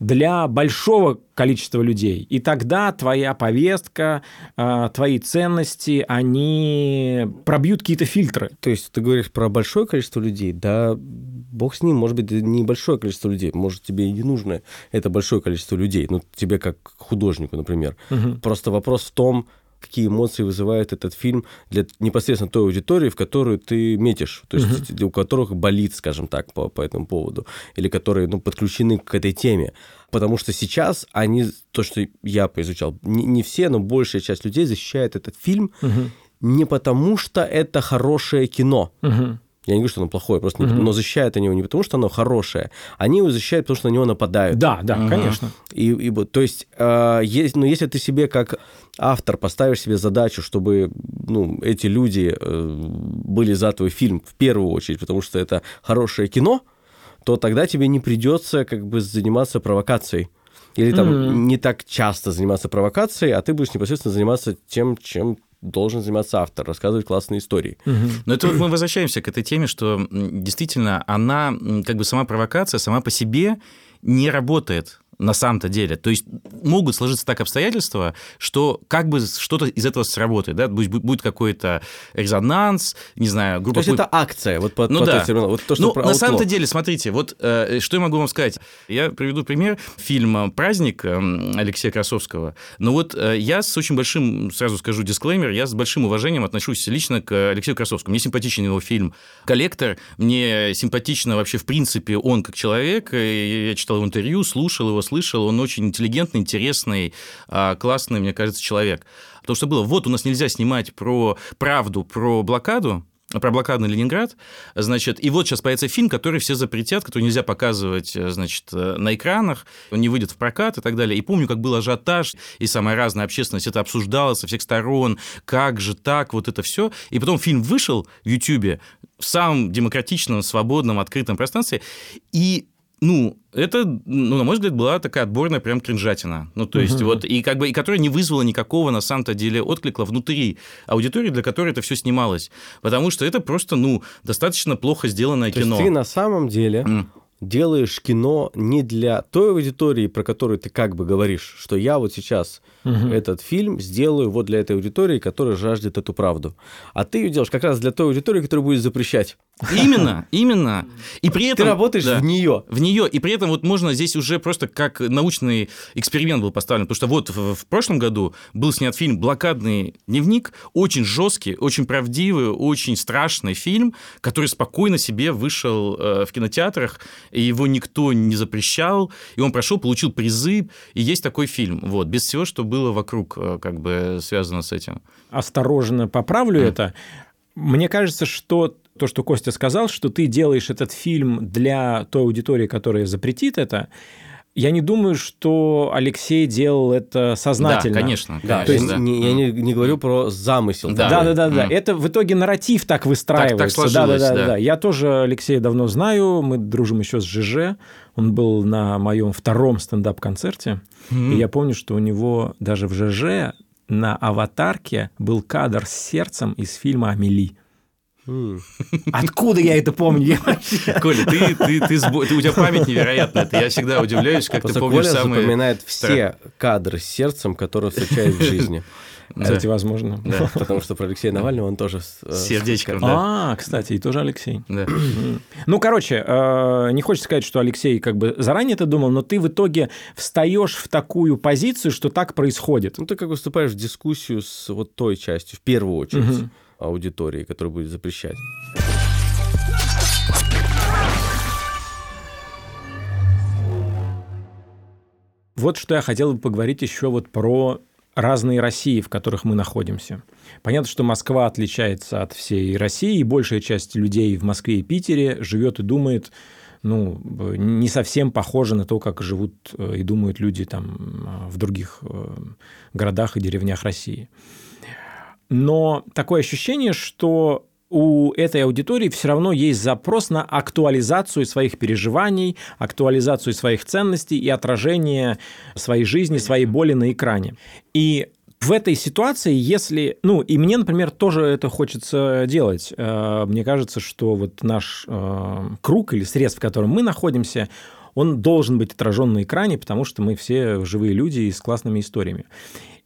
для большого количества людей. И тогда твоя повестка, э, твои ценности, они пробьют какие-то фильтры. То есть ты говоришь про большое количество людей, да бог с ним, может быть, небольшое количество людей, может, тебе и не нужно это большое количество людей, ну, тебе как художнику, например. Мгм. Просто вопрос в том, какие эмоции вызывает этот фильм для непосредственно той аудитории, в которую ты метишь, то есть у которых болит, скажем так, по, по этому поводу, или которые ну, подключены к этой теме. Потому что сейчас они, то, что я поизучал, не, не все, но большая часть людей защищает этот фильм Мгм. не потому, что это хорошее кино, Мгм. Я не говорю, что оно плохое, просто не- Мгм. но защищают они его не потому, что оно хорошее, они его защищают, потому что на него нападают. Да, да, Мгм. конечно. И, и вот, то есть, э, есть, ну, если ты себе как автор поставишь себе задачу, чтобы ну, эти люди э, были за твой фильм в первую очередь, потому что это хорошее кино, то тогда тебе не придется как бы заниматься провокацией. Или там Мгм. не так часто заниматься провокацией, а ты будешь непосредственно заниматься тем, чем должен заниматься автор, рассказывать классные истории. Мгм. Но это вот мы возвращаемся к этой теме, что действительно она, как бы сама провокация, сама по себе не работает на самом-то деле. То есть могут сложиться так обстоятельства, что как бы что-то из этого сработает, да, будет, будет какой-то резонанс, не знаю, группа... То есть это акция, вот по, Ну по да. терминологии. Вот то, что ну, на самом-то деле, смотрите, вот э, что я могу вам сказать. Я приведу пример. Фильм «Праздник» э, Алексея Красовского. Но вот э, я с очень большим, сразу скажу дисклеймер, я с большим уважением отношусь лично к Алексею Красовскому. Мне симпатичен его фильм «Коллектор», мне симпатично вообще в принципе он как человек. Я читал его интервью, слушал его, слышал. Он очень интеллигентный, интересный, а, классный, мне кажется, человек. Потому что было, вот у нас нельзя снимать про правду, про блокаду, про блокадный Ленинград, значит, и вот сейчас появится фильм, который все запретят, который нельзя показывать, э, значит, э, на экранах, он не выйдет в прокат и так далее. И помню, как был ажиотаж, и самая разная общественность это обсуждала со всех сторон, как же так, вот это все. И потом фильм вышел в Ютьюбе в самом демократичном, свободном, открытом пространстве, и ну, это, ну, на мой взгляд, была такая отборная прям кринжатина. Ну, то есть, Мгм. вот, и как бы, и которая не вызвала никакого, на самом-то деле, отклика внутри аудитории, для которой это все снималось. Потому что это просто, ну, достаточно плохо сделанное То кино. есть ты на самом деле М. делаешь кино не для той аудитории, про которую ты как бы говоришь, что я вот сейчас Мгм. этот фильм сделаю вот для этой аудитории, которая жаждет эту правду. А ты ее делаешь как раз для той аудитории, которая будет запрещать. Именно, именно. И при этом... Ты работаешь да. в нее. в нее. И при этом вот можно здесь уже просто как научный эксперимент был поставлен. Потому что вот в, в прошлом году был снят фильм «Блокадный дневник». Очень жесткий, очень правдивый, очень страшный фильм, который спокойно себе вышел э, в кинотеатрах, и его никто не запрещал, и он прошел, получил призы, и есть такой фильм. Вот, без всего, что было вокруг, э, как бы связано с этим. осторожно поправлю Мгм. это. Мне кажется, что то, что Костя сказал, что ты делаешь этот фильм для той аудитории, которая запретит это, я не думаю, что Алексей делал это сознательно. Да, конечно. Да, конечно, то есть да. не- я не, не говорю про замысел. Да. Да, да, да, да. Мгм. Это в итоге нарратив так выстраивается. Так- так да, да, сложилось, да, да. да. Я тоже Алексея давно знаю. Мы дружим еще с ЖЖ. Он был на моем втором стендап-концерте. Мгм. И я помню, что у него даже в ЖЖ на аватарке был кадр с сердцем из фильма «Амели». Откуда я это помню? Коля, ты, ты, ты, ты- у тебя память невероятная. Это я всегда удивляюсь, как Просто ты помнишь Коля самые... запоминает все кадры с сердцем, которые встречает в жизни. Кстати, возможно. Да. Потому что про Алексея Навального он тоже... э, сердечком, да. А, кстати, и тоже Алексей. Да. Ну, короче, э, не хочется сказать, что Алексей как бы заранее это думал, но ты в итоге встаешь в такую позицию, что так происходит. Ну, ты как выступаешь в дискуссию с вот той частью, в первую очередь. Аудитории, которая будет запрещать. Вот что я хотел бы поговорить еще вот про разные России, в которых мы находимся. Понятно, что Москва отличается от всей России, и большая часть людей в Москве и Питере живет и думает, ну, не совсем похоже на то, как живут э, и думают люди там э, в других э, городах и деревнях России. Но такое ощущение, что у этой аудитории все равно есть запрос на актуализацию своих переживаний, актуализацию своих ценностей и отражение своей жизни, своей боли на экране. И в этой ситуации, если... Ну, и мне, например, тоже это хочется делать. Э, Мне кажется, что вот наш э, круг или средств, в котором мы находимся, он должен быть отражен на экране, потому что мы все живые люди и с классными историями.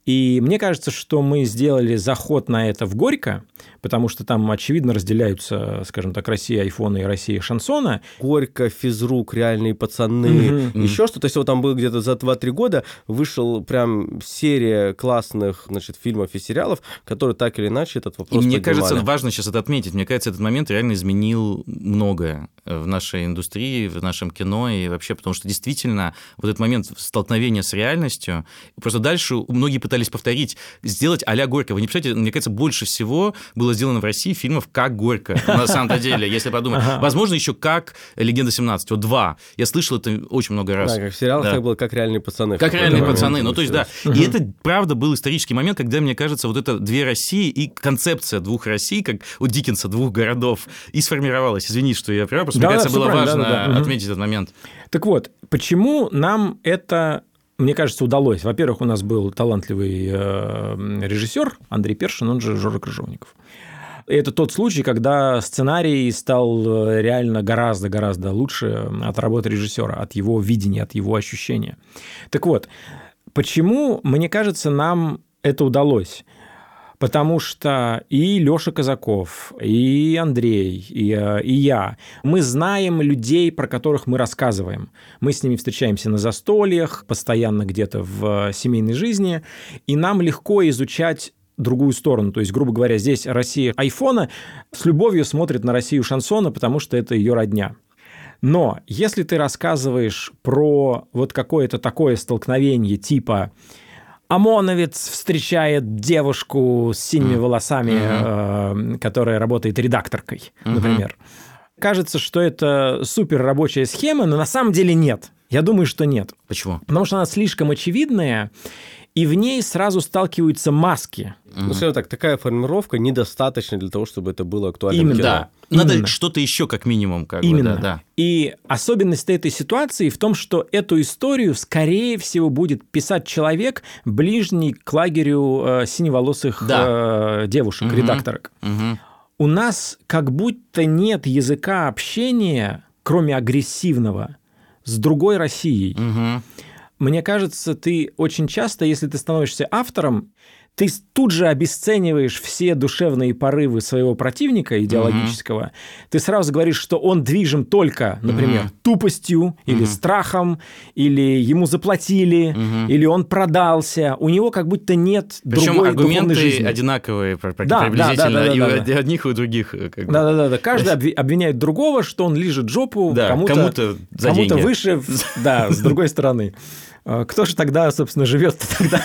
И мне кажется, что мы сделали заход на это в Горько, потому что там, очевидно, разделяются, скажем так, Россия айфона и Россия шансона. Горько, физрук, реальные пацаны, Мгм. еще что-то. Если вот там было где-то за 2-3 года, вышел прям серия классных значит, фильмов и сериалов, которые так или иначе этот И вопрос мне поднимали. кажется, важно сейчас это отметить. Мне кажется, этот момент реально изменил многое в нашей индустрии, в нашем кино и вообще, потому что действительно вот этот момент столкновения с реальностью, просто дальше многие пытались повторить, сделать а-ля Горько. Вы не представляете, мне кажется, больше всего было сделано в России фильмов как Горько, на самом деле, если подумать. Возможно, еще как Легенда 17, вот два. Я слышал это очень много раз. Да, как в сериалах Да. так было, как реальные пацаны. Как реальные пацаны. Ну, то есть, да. И это, правда, был исторический момент, когда, мне кажется, вот это две России и концепция двух Россий, как у Диккенса, двух городов, и сформировалась. Извини, что я прав, просто Да, мне кажется, было важно отметить этот момент. Так вот, почему нам это мне кажется, удалось. Во-первых, у нас был талантливый э, режиссер Андрей Першин, он же Жора Крыжовников. Это тот случай, когда сценарий стал э, реально гораздо-гораздо лучше от работы режиссера, от его видения, от его ощущения. Так вот, почему, мне кажется, нам это удалось? Потому что и Леша Казаков, и Андрей, и, э, и я, мы знаем людей, про которых мы рассказываем. Мы с ними встречаемся на застольях, постоянно где-то в семейной жизни, и нам легко изучать другую сторону. То есть, грубо говоря, здесь Россия айфона с любовью смотрит на Россию шансона, потому что это ее родня. Но если ты рассказываешь про вот какое-то такое столкновение типа ОМОНовец встречает девушку с синими волосами, э, которая работает редакторкой, например. Кажется, что это супер рабочая схема, но на самом деле нет. Я думаю, что нет. Почему? Потому что она слишком очевидная, и в ней сразу сталкиваются маски. Ну, скажем так, такая формировка недостаточна для того, чтобы это было актуально Именно. кино. Да. Надо Именно. что-то еще как минимум. Как бы, Именно. да, да. И особенность этой ситуации в том, что эту историю, скорее всего, будет писать человек, ближний к лагерю э, синеволосых Да. э, девушек, Мгм. редакторок. Мгм. У нас как будто нет языка общения, кроме агрессивного, с другой Россией. Мгм. Мне кажется, ты очень часто, если ты становишься автором, ты тут же обесцениваешь все душевные порывы своего противника идеологического. Ты сразу говоришь, что он движим только, например, Мгм. тупостью или страхом, или ему заплатили, Мгм. или он продался. У него как будто нет Причем другой аргументы жизни. одинаковые пр- пр- Да, да, приблизительно да, да, и да, у да. одних, и у других. э. Да-да-да, каждый обви- обвиняет другого, что он лижет жопу Да, кому-то, кому-то кому-то выше, да, с другой стороны. А Кто же тогда, собственно, живет тогда?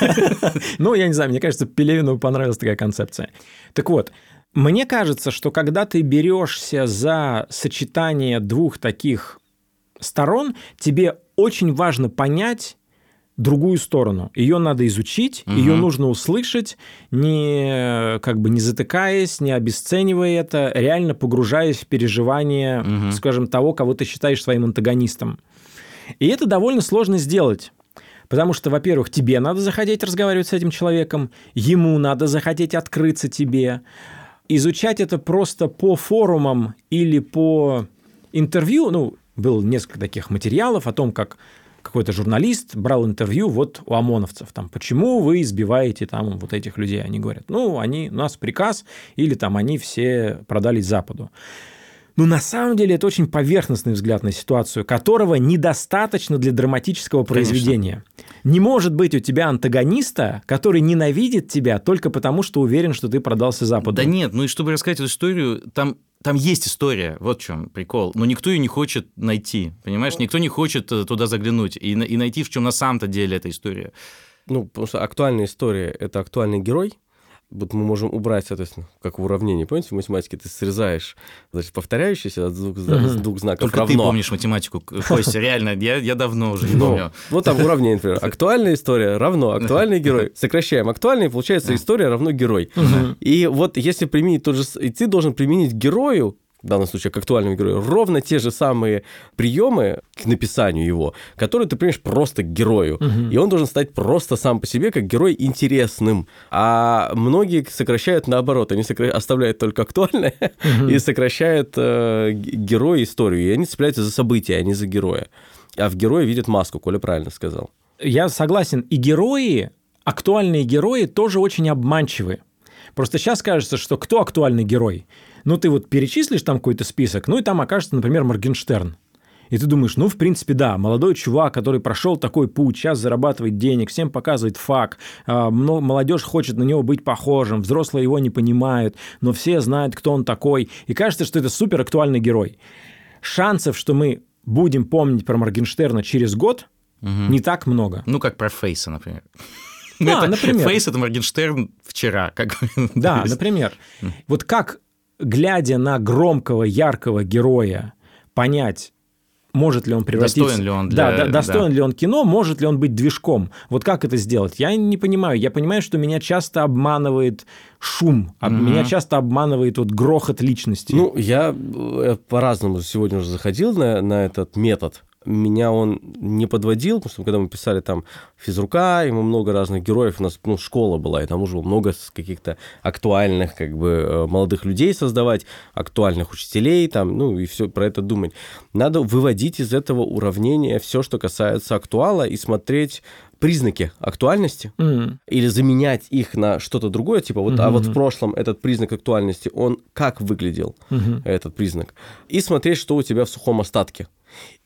Ну, я не знаю, мне кажется, Пелевину понравилась такая концепция. Так вот, мне кажется, что когда ты берешься за сочетание двух таких сторон, тебе очень важно понять другую сторону. Ее надо изучить, Мгм. ее нужно услышать, не как бы не затыкаясь, не обесценивая это, реально погружаясь в переживание, Мгм. скажем, того, кого ты считаешь своим антагонистом. И это довольно сложно сделать. Потому что, во-первых, тебе надо захотеть разговаривать с этим человеком, ему надо захотеть открыться тебе. Изучать это просто по форумам или по интервью, ну, было несколько таких материалов о том, как какой-то журналист брал интервью вот у ОМОНовцев, там, почему вы избиваете там вот этих людей? Они говорят, ну, они, у нас приказ, или там они все продались Западу. Но на самом деле это очень поверхностный взгляд на ситуацию, которого недостаточно для драматического произведения. Не может быть у тебя антагониста, который ненавидит тебя только потому, что уверен, что ты продался Западу. Да нет, ну и чтобы рассказать эту историю, там, там есть история, вот в чем прикол. Но никто ее не хочет найти, понимаешь? Никто не хочет э, туда заглянуть и, и найти, в чем на самом-то деле эта история. Ну, потому что актуальная история — это актуальный герой. Вот мы можем убрать, соответственно, как в уравнении. Помните, в математике ты срезаешь, значит, повторяющийся от двух, Мгм. двух знаков Только ты равно. помнишь математику, Костя, реально, я, я давно уже не Ну, помню. вот там уравнение, например. Актуальная история равно актуальный герой. Сокращаем актуальный, получается история равно герой. И вот если применить тот же... И ты должен применить герою, в данном случае к актуальному герою, ровно те же самые приемы к написанию его, которые ты применишь просто к герою. Мгм. И он должен стать просто сам по себе как герой интересным. А многие сокращают наоборот. Они сокра- оставляют только актуальное и сокращают э, героя историю. И они цепляются за события, а не за героя. А в герое видят маску, Коля правильно сказал. Я согласен, и герои, актуальные герои тоже очень обманчивы. Просто сейчас кажется, что кто актуальный герой? Ну, ты вот перечислишь там какой-то список, ну и там окажется, например, Моргенштерн. И ты думаешь, ну, в принципе, да, молодой чувак, который прошел такой путь, сейчас зарабатывает денег, всем показывает факт, а, молодежь хочет на него быть похожим, взрослые его не понимают, но все знают, кто он такой. И кажется, что это супер актуальный герой. Шансов, что мы будем помнить про Моргенштерна через год, не так много. Ну, как про Фейса, например. Да, Это- например. Фейс – это Моргенштерн вчера. Как... Да, например. Вот как, глядя на громкого, яркого героя, понять, может ли он превратиться... Достоин ли он да, для- да, достоин да. ли он кино, может ли он быть движком. Вот как это сделать? Я не понимаю. Я понимаю, что меня часто обманывает шум, об- меня часто обманывает вот грохот личности. Ну, я э, по-разному сегодня уже заходил на, на этот метод. Меня он не подводил, потому что когда мы писали там физрука, и мы много разных героев, у нас ну, школа была, и там уже было много каких-то актуальных как бы э, молодых людей создавать, актуальных учителей, там, ну и все про это думать. Надо выводить из этого уравнения все, что касается актуала, и смотреть признаки актуальности, М. или заменять их на что-то другое, типа вот, а вот в прошлом этот признак актуальности, он как выглядел, этот признак, и смотреть, что у тебя в сухом остатке.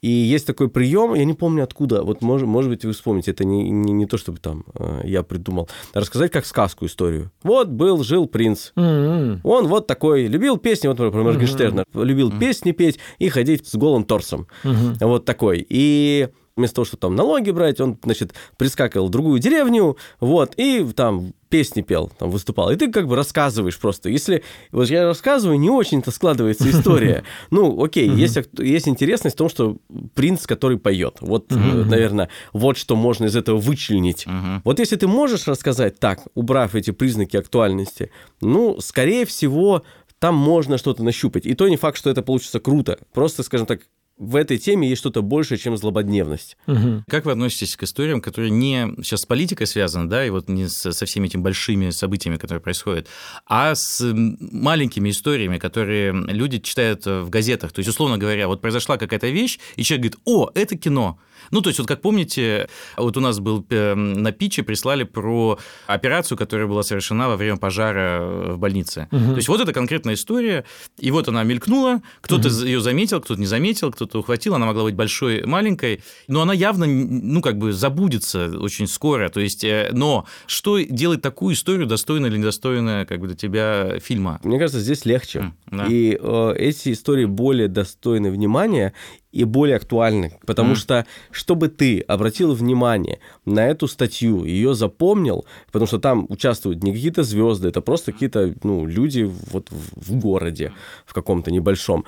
И есть такой прием, я не помню откуда, вот может, может быть вы вспомните, это не, не, не то, чтобы там э, я придумал, рассказать как сказку историю. Вот был, жил принц, М-м. он вот такой, любил песни, вот, про Моргенштерна, любил песни петь и ходить с голым торсом. Вот такой. И вместо того, чтобы там налоги брать, он, значит, прискакивал в другую деревню, вот, и там песни пел, там выступал. И ты как бы рассказываешь просто. Если вот я рассказываю, не очень-то складывается история. Ну, окей, есть, есть интересность в том, что принц, который поет. Вот, наверное, вот что можно из этого вычленить. Вот если ты можешь рассказать так, убрав эти признаки актуальности, ну, скорее всего, там можно что-то нащупать. И то не факт, что это получится круто. Просто, скажем так, в этой теме есть что-то большее, чем злободневность. Мгм. Как вы относитесь к историям, которые не сейчас с политикой связаны, да, и вот не со, со всеми этими большими событиями, которые происходят, а с маленькими историями, которые люди читают э, в газетах. То есть, условно говоря, вот произошла какая-то вещь, и человек говорит, о, это кино. Ну, то есть, вот как помните, вот у нас был э, на питче прислали про операцию, которая была совершена во время пожара э, в больнице. То есть, вот это конкретная история, и вот она мелькнула, кто-то ее заметил, кто-то не заметил, кто-то ухватил, она могла быть большой, маленькой, но она явно, ну, как бы забудется очень скоро. То есть, э, но что делает такую историю достойной или недостойной, как бы, для тебя фильма? Мне кажется, здесь легче. Да. И э, эти истории более достойны внимания и более актуальны. Потому Мгм. что, чтобы ты обратил внимание на эту статью, ее запомнил, потому что там участвуют не какие-то звезды, это просто какие-то ну, люди вот в, в городе, в каком-то небольшом.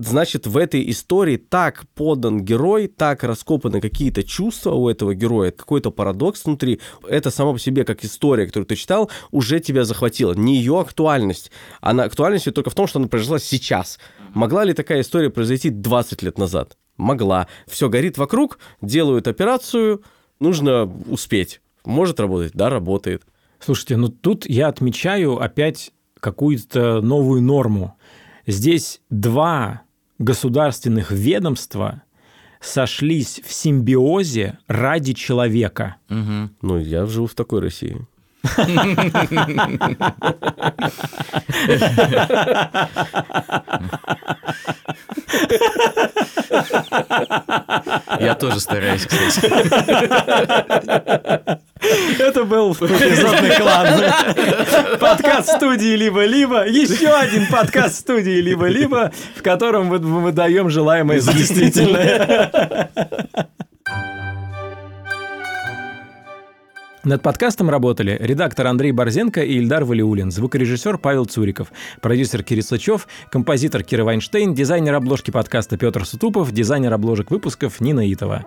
Значит, в этой истории так подан герой, так раскопаны какие-то чувства у этого героя, какой-то парадокс внутри. Это само по себе, как история, которую ты читал, уже тебя захватила. Не ее актуальность. Она актуальность только в том, что она произошла сейчас. Могла ли такая история произойти 20 лет назад? Могла. Все горит вокруг, делают операцию, нужно успеть. Может работать? Да, работает. Слушайте, ну тут я отмечаю опять какую-то новую норму. Здесь два государственных ведомства сошлись в симбиозе ради человека. Мгм. Ну, я живу в такой России. Я тоже стараюсь, кстати. Это был эпизодный клан. Подкаст студии «Либо-либо». Еще один подкаст студии «Либо-либо», в котором мы выдаем желаемое за действительное. Над подкастом работали редактор Андрей Борзенко и Ильдар Валиулин, звукорежиссер Павел Цуриков, продюсер Кирилл Сычев, композитор Кира Вайнштейн, дизайнер обложки подкаста Петр Сутупов, дизайнер обложек выпусков Нина Итова.